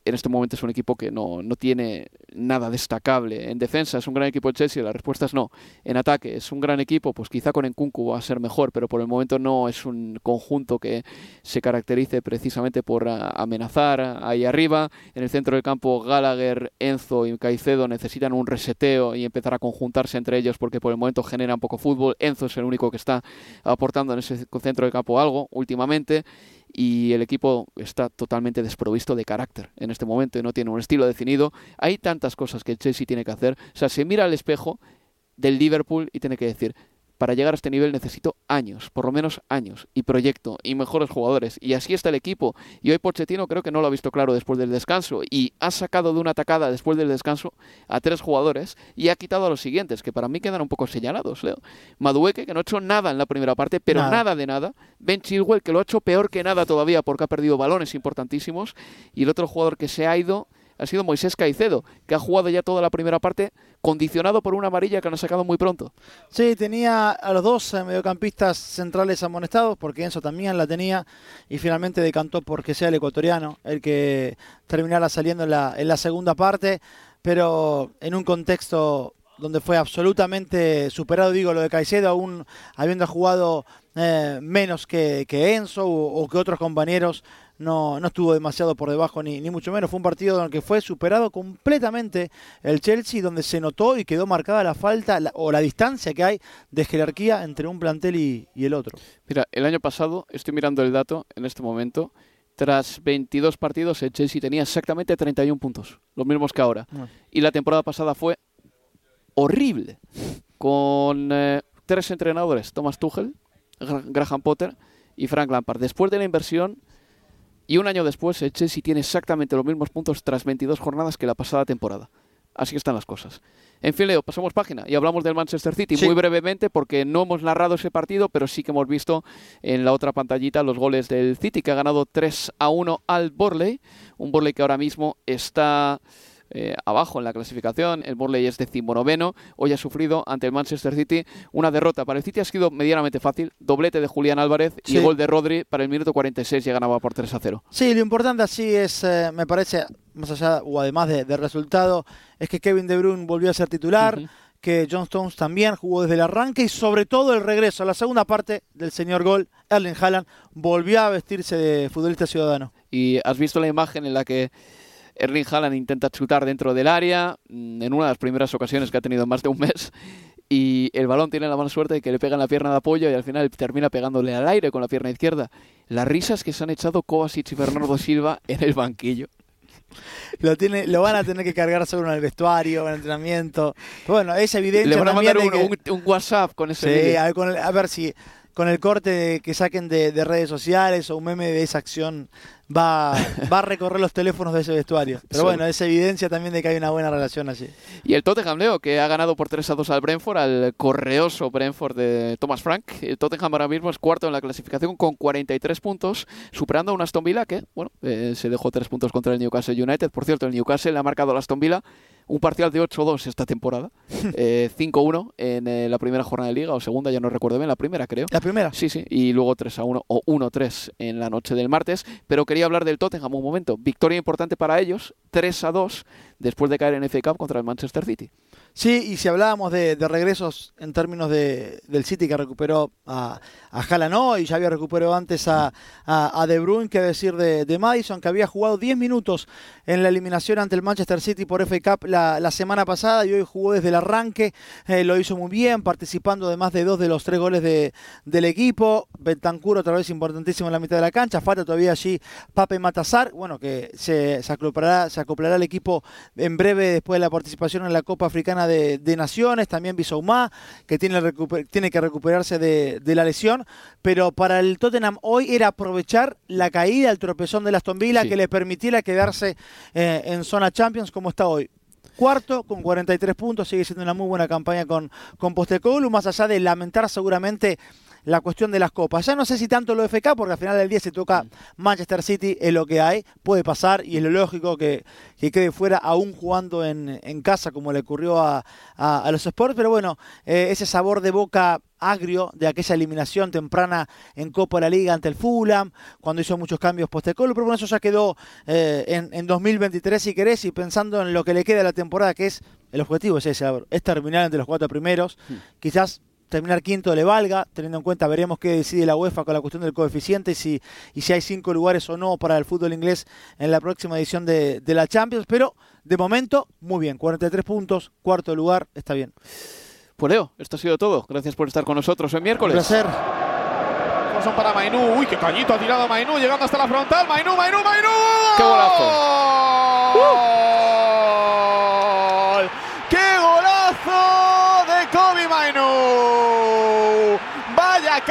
en este momento es un equipo que no, no tiene nada destacable. En defensa es un gran equipo el Chelsea, la respuesta es no. En ataque es un gran equipo, pues quizá con Nkunku va a ser mejor, pero por el momento no es un conjunto que se caracterice precisamente por amenazar ahí arriba. En el centro del campo Gallagher, Enzo y Caicedo necesitan un reseteo y empezar a conjuntarse entre ellos porque por el momento generan poco fútbol. Enzo es el único que está aportando en ese centro del campo algo últimamente y el equipo está totalmente desprovisto de carácter en este momento no tiene un estilo definido. Hay tantas cosas que el Chelsea tiene que hacer. O sea, se mira al espejo del Liverpool y tiene que decir, para llegar a este nivel necesito años, por lo menos años, y proyecto, y mejores jugadores. Y así está el equipo. Y hoy Pochettino creo que no lo ha visto claro después del descanso. Y ha sacado de una atacada después del descanso a tres jugadores y ha quitado a los siguientes, que para mí quedan un poco señalados, Leo. Madueque, que no ha hecho nada en la primera parte, pero Nada. nada, de nada. Ben Chilwell, que lo ha hecho peor que nada todavía porque ha perdido balones importantísimos. Y el otro jugador que se ha ido ha sido Moisés Caicedo, que ha jugado ya toda la primera parte condicionado por una amarilla que han sacado muy pronto. Sí, tenía a los dos eh, mediocampistas centrales amonestados, porque Enzo también la tenía, y finalmente decantó porque sea el ecuatoriano el que terminara saliendo en la, en la segunda parte, pero en un contexto donde fue absolutamente superado, digo, lo de Caicedo, aún habiendo jugado eh, menos que, que Enzo o, o que otros compañeros no, no estuvo demasiado por debajo ni, ni mucho menos. Fue un partido en el que fue superado completamente el Chelsea, donde se notó y quedó marcada la falta la- o la distancia que hay de jerarquía entre un plantel y, y el otro. Mira, el año pasado, estoy mirando el dato en este momento, tras 22 partidos el Chelsea tenía exactamente 31 puntos, los mismos que ahora. Ah. Y la temporada pasada fue horrible, con eh, tres entrenadores, Thomas Tuchel, Gra- Graham Potter y Frank Lampard. Después de la inversión y un año después, el Chelsea tiene exactamente los mismos puntos tras 22 jornadas que la pasada temporada. Así están las cosas. En fin, Leo, pasamos página y hablamos del Manchester City Sí. muy brevemente porque no hemos narrado ese partido, pero sí que hemos visto en la otra pantallita los goles del City que ha ganado 3 a 1 al Borley. Un Borley que ahora mismo está eh, abajo en la clasificación. El Borley es decimonoveno. Hoy ha sufrido ante el Manchester City una derrota. Para el City ha sido medianamente fácil. Doblete de Julián Álvarez Sí. y gol de Rodri para el minuto 46 ya ganaba por 3 a 0. Sí, lo importante así es, eh, me parece, más allá o además de- del resultado, es que Kevin De Bruyne volvió a ser titular, que John Stones también jugó desde el arranque y sobre todo el regreso a la segunda parte del señor gol, Erling Haaland volvió a vestirse de futbolista ciudadano. Y has visto la imagen en la que Erling Haaland intenta chutar dentro del área mm, en una de las primeras ocasiones que ha tenido en más de un mes y el balón tiene la mala suerte de que le pega en la pierna de apoyo y al final termina pegándole al aire con la pierna izquierda. Las risas que se han echado Kovacic y Bernardo Silva en el banquillo. Lo, tiene, lo van a tener que cargar seguro en el vestuario, en el entrenamiento. Pero bueno, es evidente Le van a mandar un, que- un- un WhatsApp con ese Sí, a ver, con el- a ver si con el corte que saquen de, de redes sociales o un meme de esa acción va, va a recorrer los teléfonos de ese vestuario. Pero bueno, es evidencia también de que hay una buena relación allí. Y el Tottenham, Leo, que ha ganado por 3 a 2 al Brentford, al correoso Brentford de Thomas Frank. El Tottenham ahora mismo es cuarto en la clasificación con 43 puntos, superando a un Aston Villa que, bueno, eh, se dejó 3 puntos contra el Newcastle United. Por cierto, el Newcastle le ha marcado al Aston Villa un parcial de 8-2 esta temporada. Eh, 5-1 en eh, la primera jornada de liga, o segunda, ya no recuerdo bien, la primera creo. La primera. Sí, sí, y luego 3 a 1 o 1 3 en la noche del martes. Pero quería hablar del Tottenham un momento. Victoria importante para ellos, 3 a 2, después de caer en FA Cup contra el Manchester City. Sí, y si hablábamos de, regresos en términos de, del City que recuperó a, a y ya había recuperado antes a, De Bruyne, que decir de, Madison, que había jugado 10 minutos en la eliminación ante el Manchester City por FA Cup la, semana pasada y hoy jugó desde el arranque, eh, lo hizo muy bien, participando de más de dos de los tres goles de, del equipo. Bentancur otra vez importantísimo en la mitad de la cancha, falta todavía allí Pape Matazar, bueno, que se, se, acoplará, se acoplará al equipo en breve después de la participación en la Copa Africana de, de Naciones, también Bisouma, que tiene, recuper- tiene que recuperarse de, de la lesión, pero para el Tottenham hoy era aprovechar la caída, el tropezón de Aston Villa Sí. que le permitiera quedarse eh, en zona Champions como está hoy. Cuarto, con 43 puntos, sigue siendo una muy buena campaña con, con Postecoglou, más allá de lamentar seguramente la cuestión de las copas. Ya no sé si tanto lo FK, porque al final del día se toca Manchester City, es lo que hay, puede pasar y es lo lógico que, que quede fuera aún jugando en, en casa, como le ocurrió a, a- a los Sports, pero bueno, eh, ese sabor de boca agrio de aquella eliminación temprana en Copa de la Liga ante el Fulham, cuando hizo muchos cambios postecolo, pero bueno, eso ya quedó eh, en, en 2023 si querés y pensando en lo que le queda de la temporada, que es el objetivo es ese, es terminar entre los cuatro primeros, quizás terminar quinto le valga, teniendo en cuenta, veremos qué decide la UEFA con la cuestión del coeficiente y si, y si hay cinco lugares o no para el fútbol inglés en la próxima edición de, de la Champions, pero de momento, muy bien, 43 puntos, cuarto lugar, está bien. Pues Leo, esto ha sido todo. Gracias por estar con nosotros el Un miércoles. placer. Son para Mainú. Uy, qué cañito ha tirado Mainú, llegando hasta la frontal. Mainú, Mainú, Mainú. ¡Qué golazo! ¡Gol! ¡Qué golazo de Kobe Mainú! Vaya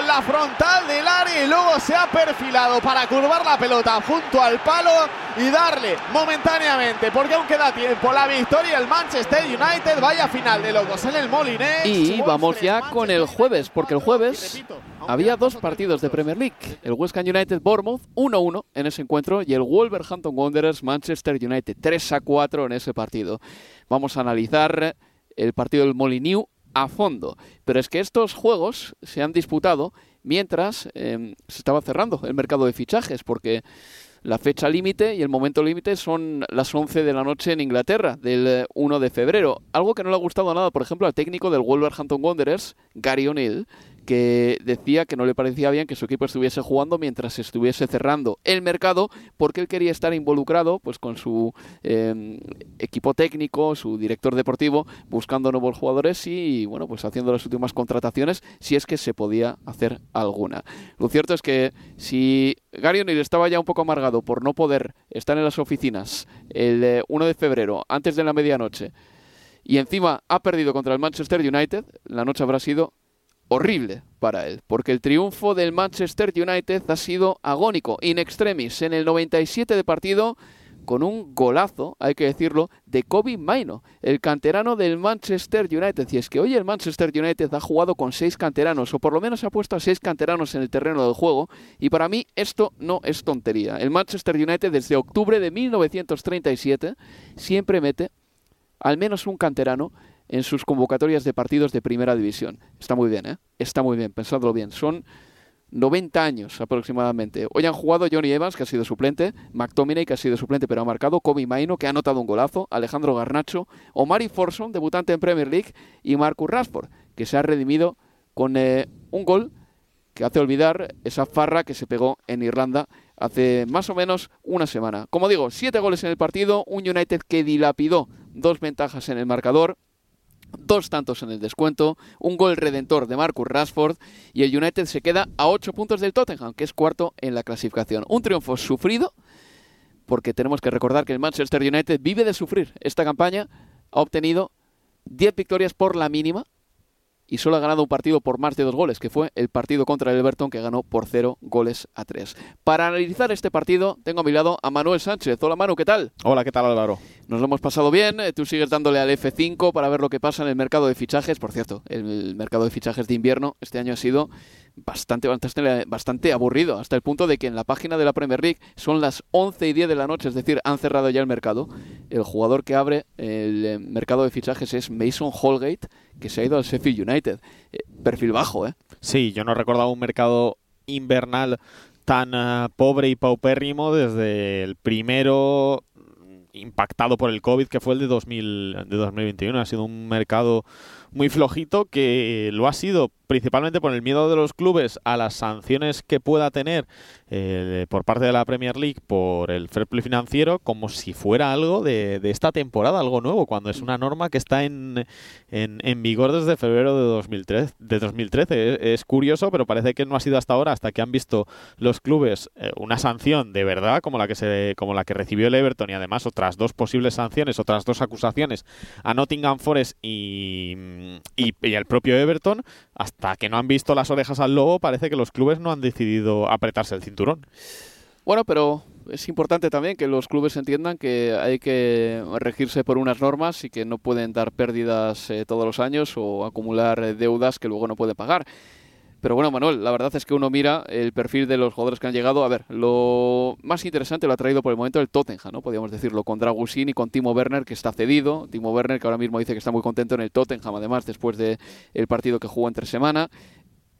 en la frontal del área y luego se ha perfilado para curvar la pelota junto al palo y darle momentáneamente, porque aún queda tiempo, la victoria del Manchester United. Vaya final de locos en el Molineux. Y vamos ya con el jueves, porque el jueves había dos partidos de. Premier League. El West Ham United Bournemouth 1-1 en ese encuentro y el Wolverhampton Wanderers Manchester United 3-4 en ese partido. Vamos a analizar el partido del Molineux a fondo. Pero es que estos juegos se han disputado mientras eh, se estaba cerrando el mercado de fichajes, porque la fecha límite y el momento límite son las 11 de la noche en Inglaterra, del eh, 1 de febrero. Algo que no le ha gustado nada, por ejemplo, al técnico del Wolverhampton Wanderers, Gary O'Neill, que decía que no le parecía bien que su equipo estuviese jugando mientras estuviese cerrando el mercado, porque él quería estar involucrado pues con su eh, equipo técnico, su director deportivo, buscando nuevos jugadores y bueno, pues haciendo las últimas contrataciones si es que se podía hacer alguna. Lo cierto es que si Gary O'Neill estaba ya un poco amargado por no poder estar en las oficinas el 1 de febrero, antes de la medianoche, y encima ha perdido contra el Manchester United, la noche habrá sido horrible para él, porque el triunfo del Manchester United ha sido agónico, in extremis, en el 97 de partido, con un golazo, hay que decirlo, de Kobe Maino, el canterano del Manchester United. Y es que hoy el Manchester United ha jugado con seis canteranos, o por lo menos ha puesto a seis canteranos en el terreno del juego, y para mí esto no es tontería. El Manchester United desde octubre de 1937 siempre mete al menos un canterano en sus convocatorias de partidos de primera división. Está muy bien, ¿eh? Está muy bien, pensadlo bien. Son 90 años aproximadamente. Hoy han jugado Johnny Evans, que ha sido suplente, McTominay, que ha sido suplente pero ha marcado, Kobe Maino, que ha anotado un golazo, Alejandro Garnacho, Omari Forson, debutante en Premier League, y Marcus Rashford, que se ha redimido con eh, un gol que hace olvidar esa farra que se pegó en Irlanda hace más o menos una semana. Como digo, siete goles en el partido, un United que dilapidó dos ventajas en el marcador, dos tantos en el descuento, un gol redentor de Marcus Rashford y el United se queda a ocho puntos del Tottenham, que es cuarto en la clasificación. Un triunfo sufrido, porque tenemos que recordar que el Manchester United vive de sufrir. Esta campaña ha obtenido 10 victorias por la mínima y solo ha ganado un partido por más de dos goles, que fue el partido contra el Everton que ganó por cero goles a tres. Para analizar este partido tengo a mi lado a Manuel Sánchez. Hola Manu, ¿qué tal? Hola, ¿qué tal Álvaro? Nos lo hemos pasado bien, eh, tú sigues dándole al F5 para ver lo que pasa en el mercado de fichajes. Por cierto, el mercado de fichajes de invierno este año ha sido bastante, bastante, bastante aburrido, hasta el punto de que en la página de la Premier League son las 11 y 10 de la noche, es decir, han cerrado ya el mercado. El jugador que abre el eh, mercado de fichajes es Mason Holgate, que se ha ido al Sheffield United. Eh, perfil bajo, ¿eh? Sí, yo no recordaba un mercado invernal tan uh, pobre y paupérrimo desde el primero impactado por el COVID que fue el de, 2000, de 2021. Ha sido un mercado muy flojito que lo ha sido principalmente por el miedo de los clubes a las sanciones que pueda tener eh, por parte de la Premier League por el fair play financiero como si fuera algo de, esta temporada, algo nuevo, cuando es una norma que está en, en, vigor desde febrero de 2013. De 2013. Es, curioso, pero parece que no ha sido hasta ahora, hasta que han visto los clubes eh, una sanción de verdad como la que se como la que recibió el Everton y además otras dos posibles sanciones, otras dos acusaciones a Nottingham Forest y, y, y el propio Everton, hasta que no han visto las orejas al lobo, parece que los clubes no han decidido apretarse el cinturón. Bueno, pero es importante también que los clubes entiendan que hay que regirse por unas normas y que no pueden dar pérdidas eh, todos los años o acumular eh, deudas que luego no puede pagar. Pero bueno, Manuel, la verdad es que uno mira el perfil de los jugadores que han llegado. A ver, lo más interesante lo ha traído por el momento el Tottenham, ¿no? Podríamos decirlo, con Dragusin y con Timo Werner, que está cedido. Timo Werner, que ahora mismo dice que está muy contento en el Tottenham, además, después del el partido que jugó entre semana.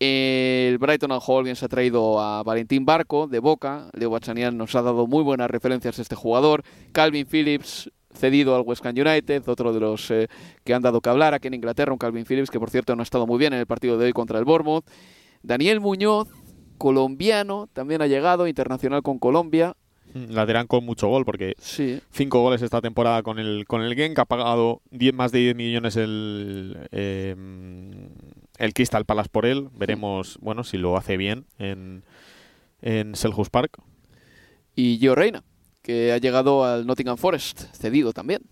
El Brighton and Hall bien se ha traído a Valentín Barco de Boca. Leo Bachanian nos ha dado muy buenas referencias a este jugador. Calvin Phillips cedido al West Ham United, otro de los eh, que han dado que hablar aquí en Inglaterra, un Calvin Phillips que por cierto no ha estado muy bien en el partido de hoy contra el Bournemouth. Daniel Muñoz, colombiano, también ha llegado, internacional con Colombia. Mm, Lateral con mucho gol, porque sí. cinco goles esta temporada con el, con el Genk, ha pagado 10, más de 10 millones el, eh, el Crystal Palace por él. Veremos, bueno, si lo hace bien en, en Selhurst Park. Y Gio Reina, que ha llegado al Nottingham Forest, cedido también.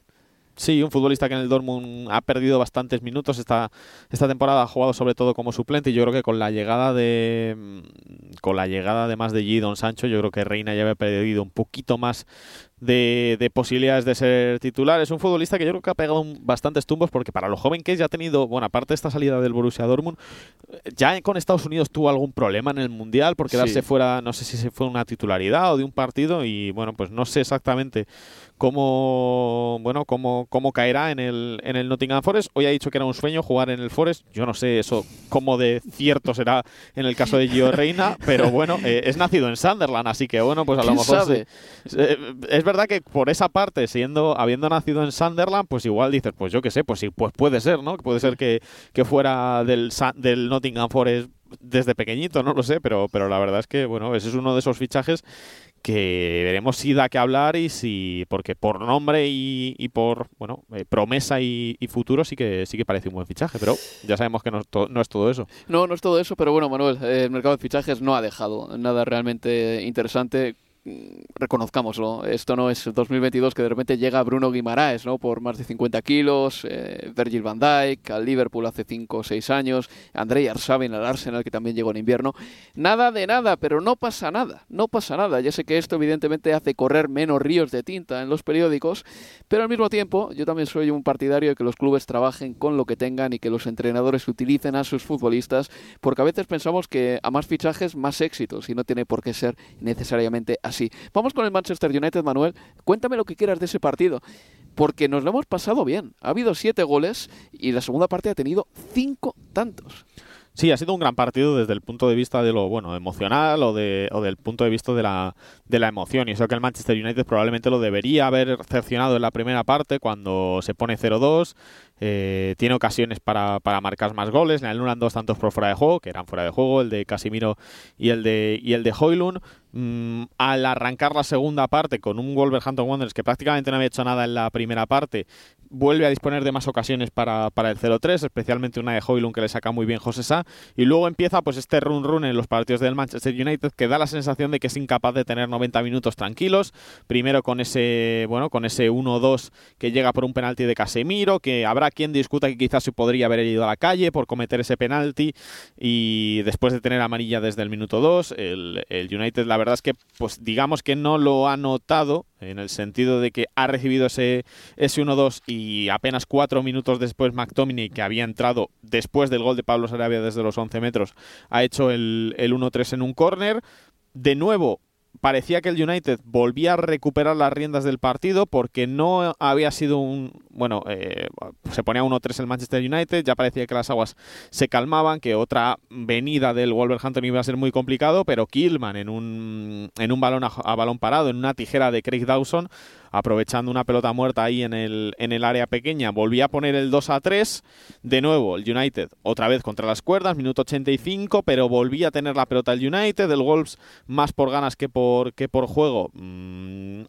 Sí, un futbolista que en el Dortmund ha perdido bastantes minutos esta, esta temporada, ha jugado sobre todo como suplente y yo creo que con la llegada de mm, con la llegada de más de Gidon Sancho, yo creo que Reina ya había perdido un poquito más de, de, posibilidades de ser titular. Es un futbolista que yo creo que ha pegado bastantes tumbos porque para lo joven que es ya ha tenido, bueno, aparte de esta salida del Borussia Dortmund, ya con Estados Unidos tuvo algún problema en el Mundial por quedarse Sí. fuera, no sé si se fue una titularidad o de un partido y bueno, pues no sé exactamente cómo bueno cómo, cómo caerá en el, en el Nottingham Forest. Hoy ha dicho que era un sueño jugar en el Forest. Yo no sé eso cómo de cierto será en el caso de Gio Reina, pero bueno, eh, es nacido en Sunderland, así que bueno, pues a lo ¿Quién mejor sí. Eh, es verdad que por esa parte, siendo habiendo nacido en Sunderland, pues igual dices, pues yo qué sé, pues sí, pues puede ser, ¿no? Puede ser que, que fuera del, del Nottingham Forest desde pequeñito, no lo sé, pero, pero la verdad es que, bueno, ese es uno de esos fichajes que veremos si da que hablar y si porque por nombre y, por bueno eh, promesa y, futuro sí que sí que parece un buen fichaje pero ya sabemos que no, es no es todo eso no no es todo eso pero bueno Manuel el mercado de fichajes no ha dejado nada realmente interesante reconozcámoslo, esto no es 2022 que de repente llega Bruno Guimaraes, ¿no? Por más de 50 kilos, eh, Virgil van Dijk, al Liverpool hace 5 o 6 años, Andrei Arsabin al Arsenal que también llegó en invierno. Nada de nada, pero no pasa nada, no pasa nada. Ya sé que esto evidentemente hace correr menos ríos de tinta en los periódicos, pero al mismo tiempo yo también soy un partidario de que los clubes trabajen con lo que tengan y que los entrenadores utilicen a sus futbolistas, porque a veces pensamos que a más fichajes, más éxitos, y no tiene por qué ser necesariamente Vamos con el Manchester United, Manuel. Cuéntame lo que quieras de ese partido, porque nos lo hemos pasado bien. Ha habido siete goles y la segunda parte ha tenido cinco tantos. Sí, ha sido un gran partido desde el punto de vista de lo bueno emocional o, de, o del punto de vista de la, de la emoción. Y eso que el Manchester United probablemente lo debería haber cercionado en la primera parte cuando se pone 0-2. Eh, tiene ocasiones para, para, marcar más goles. Le anulan dos tantos por fuera de juego, que eran fuera de juego, el de Casimiro y el de, y el de Hoylund. Mm, al arrancar la segunda parte con un Wolverhampton Wanderers que prácticamente no había hecho nada en la primera parte, vuelve a disponer de más ocasiones para, para el 0-3, especialmente una de Hoylund que le saca muy bien José Sá. Y luego empieza pues este run-run en los partidos del Manchester United que da la sensación de que es incapaz de tener 90 minutos tranquilos. Primero con ese, bueno, con ese 1-2 que llega por un penalti de Casemiro, que habrá quien discuta que quizás se podría haber ido a la calle por cometer ese penalti y después de tener amarilla desde el minuto 2, el, el United la verdad es que pues digamos que no lo ha notado en el sentido de que ha recibido ese, ese 1-2 y apenas cuatro minutos después McTominay, que había entrado después del gol de Pablo Sarabia desde los 11 metros, ha hecho el, el 1-3 en un córner. De nuevo, parecía que el United volvía a recuperar las riendas del partido porque no había sido un... Bueno, eh, se ponía 1-3 el Manchester United, ya parecía que las aguas se calmaban, que otra venida del Wolverhampton iba a ser muy complicado, pero Killman en un, en un balón a, a balón parado, en una tijera de Craig Dawson, aprovechando una pelota muerta ahí en el, en el área pequeña, volvía a poner el 2 a 3. De nuevo, el United otra vez contra las cuerdas, minuto 85, pero volvía a tener la pelota el United, el Wolves más por ganas que por, que por juego. Mm,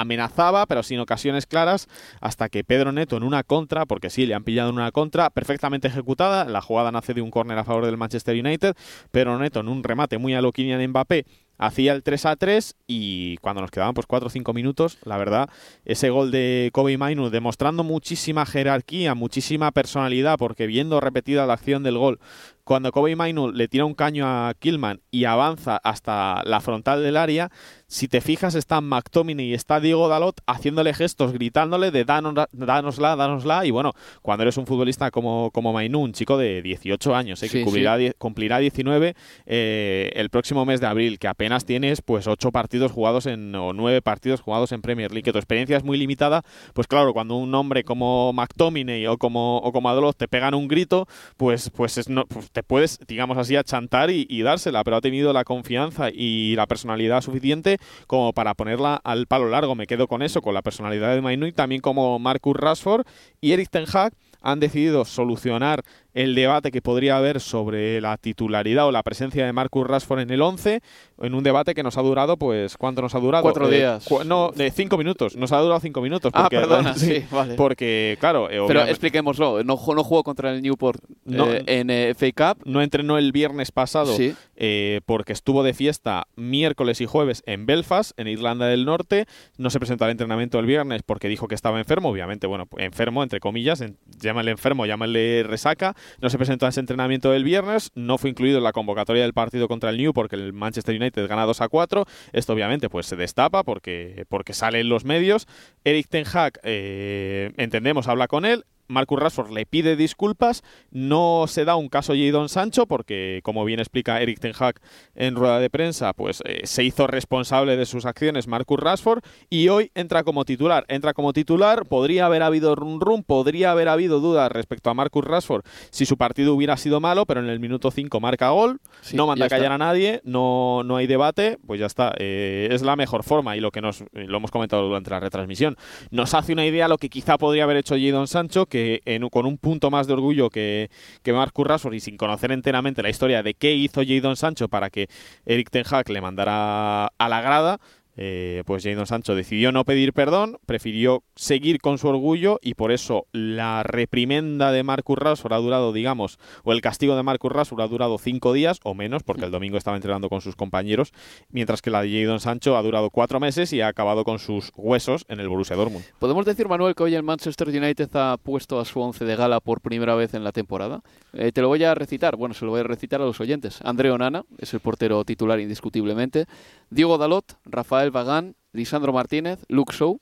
amenazaba, pero sin ocasiones claras, hasta que Pedro Neto en una contra, porque sí, le han pillado en una contra, perfectamente ejecutada, la jugada nace de un córner a favor del Manchester United, Pedro Neto en un remate muy a lo de Mbappé, hacía el 3 a 3 y cuando nos quedaban pues 4 o 5 minutos, la verdad, ese gol de Kobe Mainu demostrando muchísima jerarquía, muchísima personalidad, porque viendo repetida la acción del gol, cuando Kobe Mainu le tira un caño a Killman y avanza hasta la frontal del área, si te fijas está McTominay y está Diego Dalot haciéndole gestos, gritándole de danosla, danosla, y bueno, cuando eres un futbolista como, como Mainu, un chico de 18 años, eh, que cumplirá, cumplirá, 19 eh, el próximo mes de abril, que apenas tienes pues 8 partidos jugados en, o 9 partidos jugados en Premier League, que tu experiencia es muy limitada, pues claro, cuando un hombre como McTominay o como, o como Adolot te pegan un grito, pues, pues, es, no, pues te puedes, digamos así, achantar y, y dársela, pero ha tenido la confianza y la personalidad suficiente como para ponerla al palo largo. Me quedo con eso, con la personalidad de Mainu y también como Marcus Rashford y Eric Ten Hag han decidido solucionar el debate que podría haber sobre la titularidad o la presencia de Marcus Rashford en el 11, en un debate que nos ha durado, pues, ¿cuánto nos ha durado? Cuatro eh, días. no, de cinco minutos. Nos ha durado cinco minutos. Ah, Porque, ah, perdona, sí, vale. Porque, claro... Eh, Pero expliquémoslo. No, no jugó contra el Newport no, eh, en FA Cup. No entrenó el viernes pasado sí. eh, porque estuvo de fiesta miércoles y jueves en Belfast, en Irlanda del Norte. No se presentó al entrenamiento el viernes porque dijo que estaba enfermo. Obviamente, bueno, enfermo, entre comillas. En, llámale enfermo, llámale resaca. No se presentó a ese entrenamiento del viernes, no fue incluido en la convocatoria del partido contra el New porque el Manchester United gana 2 a 4. Esto obviamente pues se destapa porque, porque sale en los medios. Eric Ten Hag, eh, entendemos, habla con él, Marcus Rashford le pide disculpas, no se da un caso Jadon Sancho porque, como bien explica Eric Ten Hag en rueda de prensa, pues eh, se hizo responsable de sus acciones Marcus Rashford y hoy entra como titular. Entra como titular, podría haber habido run run, podría haber habido dudas respecto a Marcus Rashford si su partido hubiera sido malo, pero en el minuto 5 marca gol, Sí, no manda ya callar está. a nadie, no, no hay debate, pues ya está. Eh, es la mejor forma y lo que nos lo hemos comentado durante la retransmisión. Nos hace una idea lo que quizá podría haber hecho Jadon Sancho, que que con un punto más de orgullo que, que Marcus Rashford y sin conocer enteramente la historia de qué hizo Jadon Sancho para que Eric Ten Hag le mandara a la grada, eh, pues Jadon Sancho decidió no pedir perdón, prefirió seguir con su orgullo y por eso la reprimenda de Marcus Rashford ha durado, digamos, o el castigo de Marcus Rashford ha durado cinco días o menos, porque el domingo estaba entrenando con sus compañeros, mientras que la de Jadon Sancho ha durado cuatro meses y ha acabado con sus huesos en el Borussia Dortmund. ¿Podemos decir, Manuel, que hoy el Manchester United ha puesto a su once de gala por primera vez en la temporada? Eh, te lo voy a recitar, bueno, se lo voy a recitar a los oyentes. André Onana es el portero titular indiscutiblemente. Diego Dalot, Rafael Bagán, Lisandro Martínez, Luke Shaw,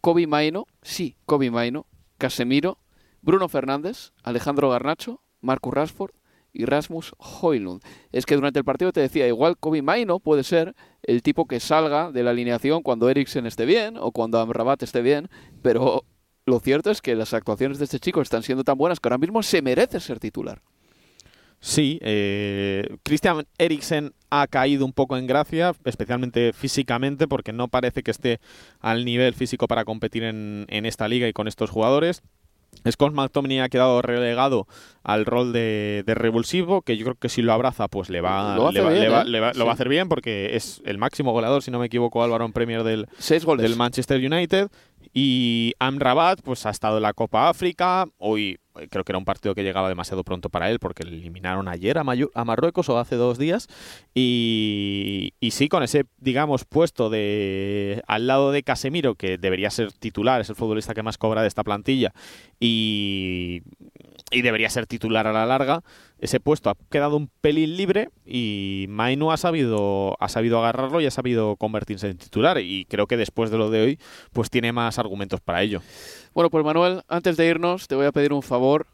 Kobe Maino, sí, Kobe Maino, Casemiro, Bruno Fernández, Alejandro Garnacho, Marcus Rashford y Rasmus Hoylund. Es que durante el partido te decía, igual Kobe Maino puede ser el tipo que salga de la alineación cuando Eriksen esté bien o cuando Amrabat esté bien, pero lo cierto es que las actuaciones de este chico están siendo tan buenas que ahora mismo se merece ser titular. Sí, eh, Christian Eriksen ha caído un poco en gracia, especialmente físicamente, porque no parece que esté al nivel físico para competir en, esta liga y con estos jugadores. Scott McTominay ha quedado relegado al rol de, revulsivo, que yo creo que si lo abraza, pues le va, lo, va, a hacer bien, porque es el máximo goleador, si no me equivoco, Álvaro en Premier del, del Manchester United. Y Amrabat, pues ha estado en la Copa África. Hoy eh, creo que era un partido que llegaba demasiado pronto para él porque le eliminaron ayer a, a Marruecos o hace dos días. Y, y, sí, con ese, digamos, puesto de al lado de Casemiro, que debería ser titular, es el futbolista que más cobra de esta plantilla. Y y debería ser titular a la larga. Ese puesto ha quedado un pelín libre y Mainu ha sabido, ha sabido agarrarlo y ha sabido convertirse en titular. Y creo que después de lo de hoy, pues tiene más argumentos para ello. Bueno, pues Manuel, antes de irnos, te voy a pedir un favor.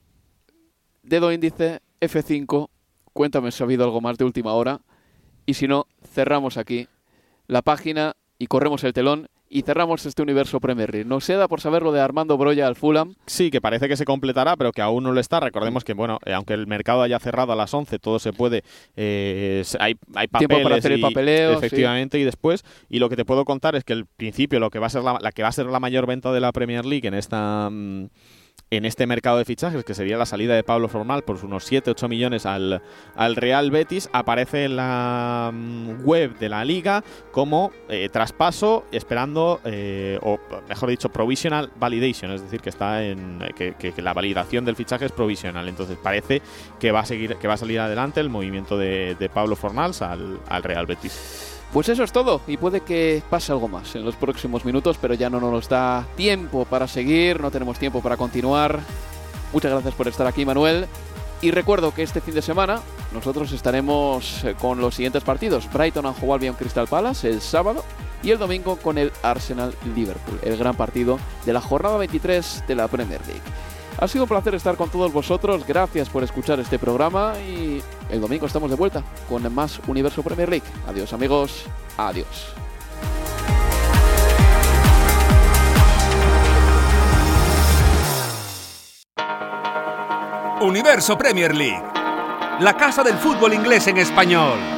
Dedo índice F5. Cuéntame si ha habido algo más de última hora. Y si no, cerramos aquí la página y corremos el telón y cerramos este universo Premier League. Nos queda por saber lo de Armando Broya al Fulham. Sí, que parece que se completará, pero que aún no lo está. Recordemos que, bueno, eh, aunque el mercado haya cerrado a las 11, todo se puede. Eh, hay, hay papeles Tiempo para hacer el papeleo. Efectivamente, y después. Y lo que te puedo contar es que el principio, lo que va a ser la, la que va a ser la mayor venta de la Premier League en esta. Mm, en este mercado de fichajes, que sería la salida de Pablo Formal por unos 7-8 millones al, al, Real Betis, aparece en la mm, web de la liga como eh, traspaso esperando, eh, o mejor dicho, provisional validation, es decir, que está en que, la validación del fichaje es provisional. Entonces parece que va a seguir, que va a salir adelante el movimiento de, de Pablo Fornals al, al Real Betis. Pues eso es todo y puede que pase algo más en los próximos minutos, pero ya no nos da tiempo para seguir, no tenemos tiempo para continuar. Muchas gracias por estar aquí, Manuel. Y recuerdo que este fin de semana nosotros estaremos eh, con los siguientes partidos. Brighton a jugar Crystal Palace el sábado y el domingo con el Arsenal Liverpool, el gran partido de la jornada 23 de la Premier League. Ha sido un placer estar con todos vosotros. Gracias por escuchar este programa y el domingo estamos de vuelta con más Universo Premier League. Adiós amigos. Adiós. Universo Premier League. La casa del fútbol inglés en español.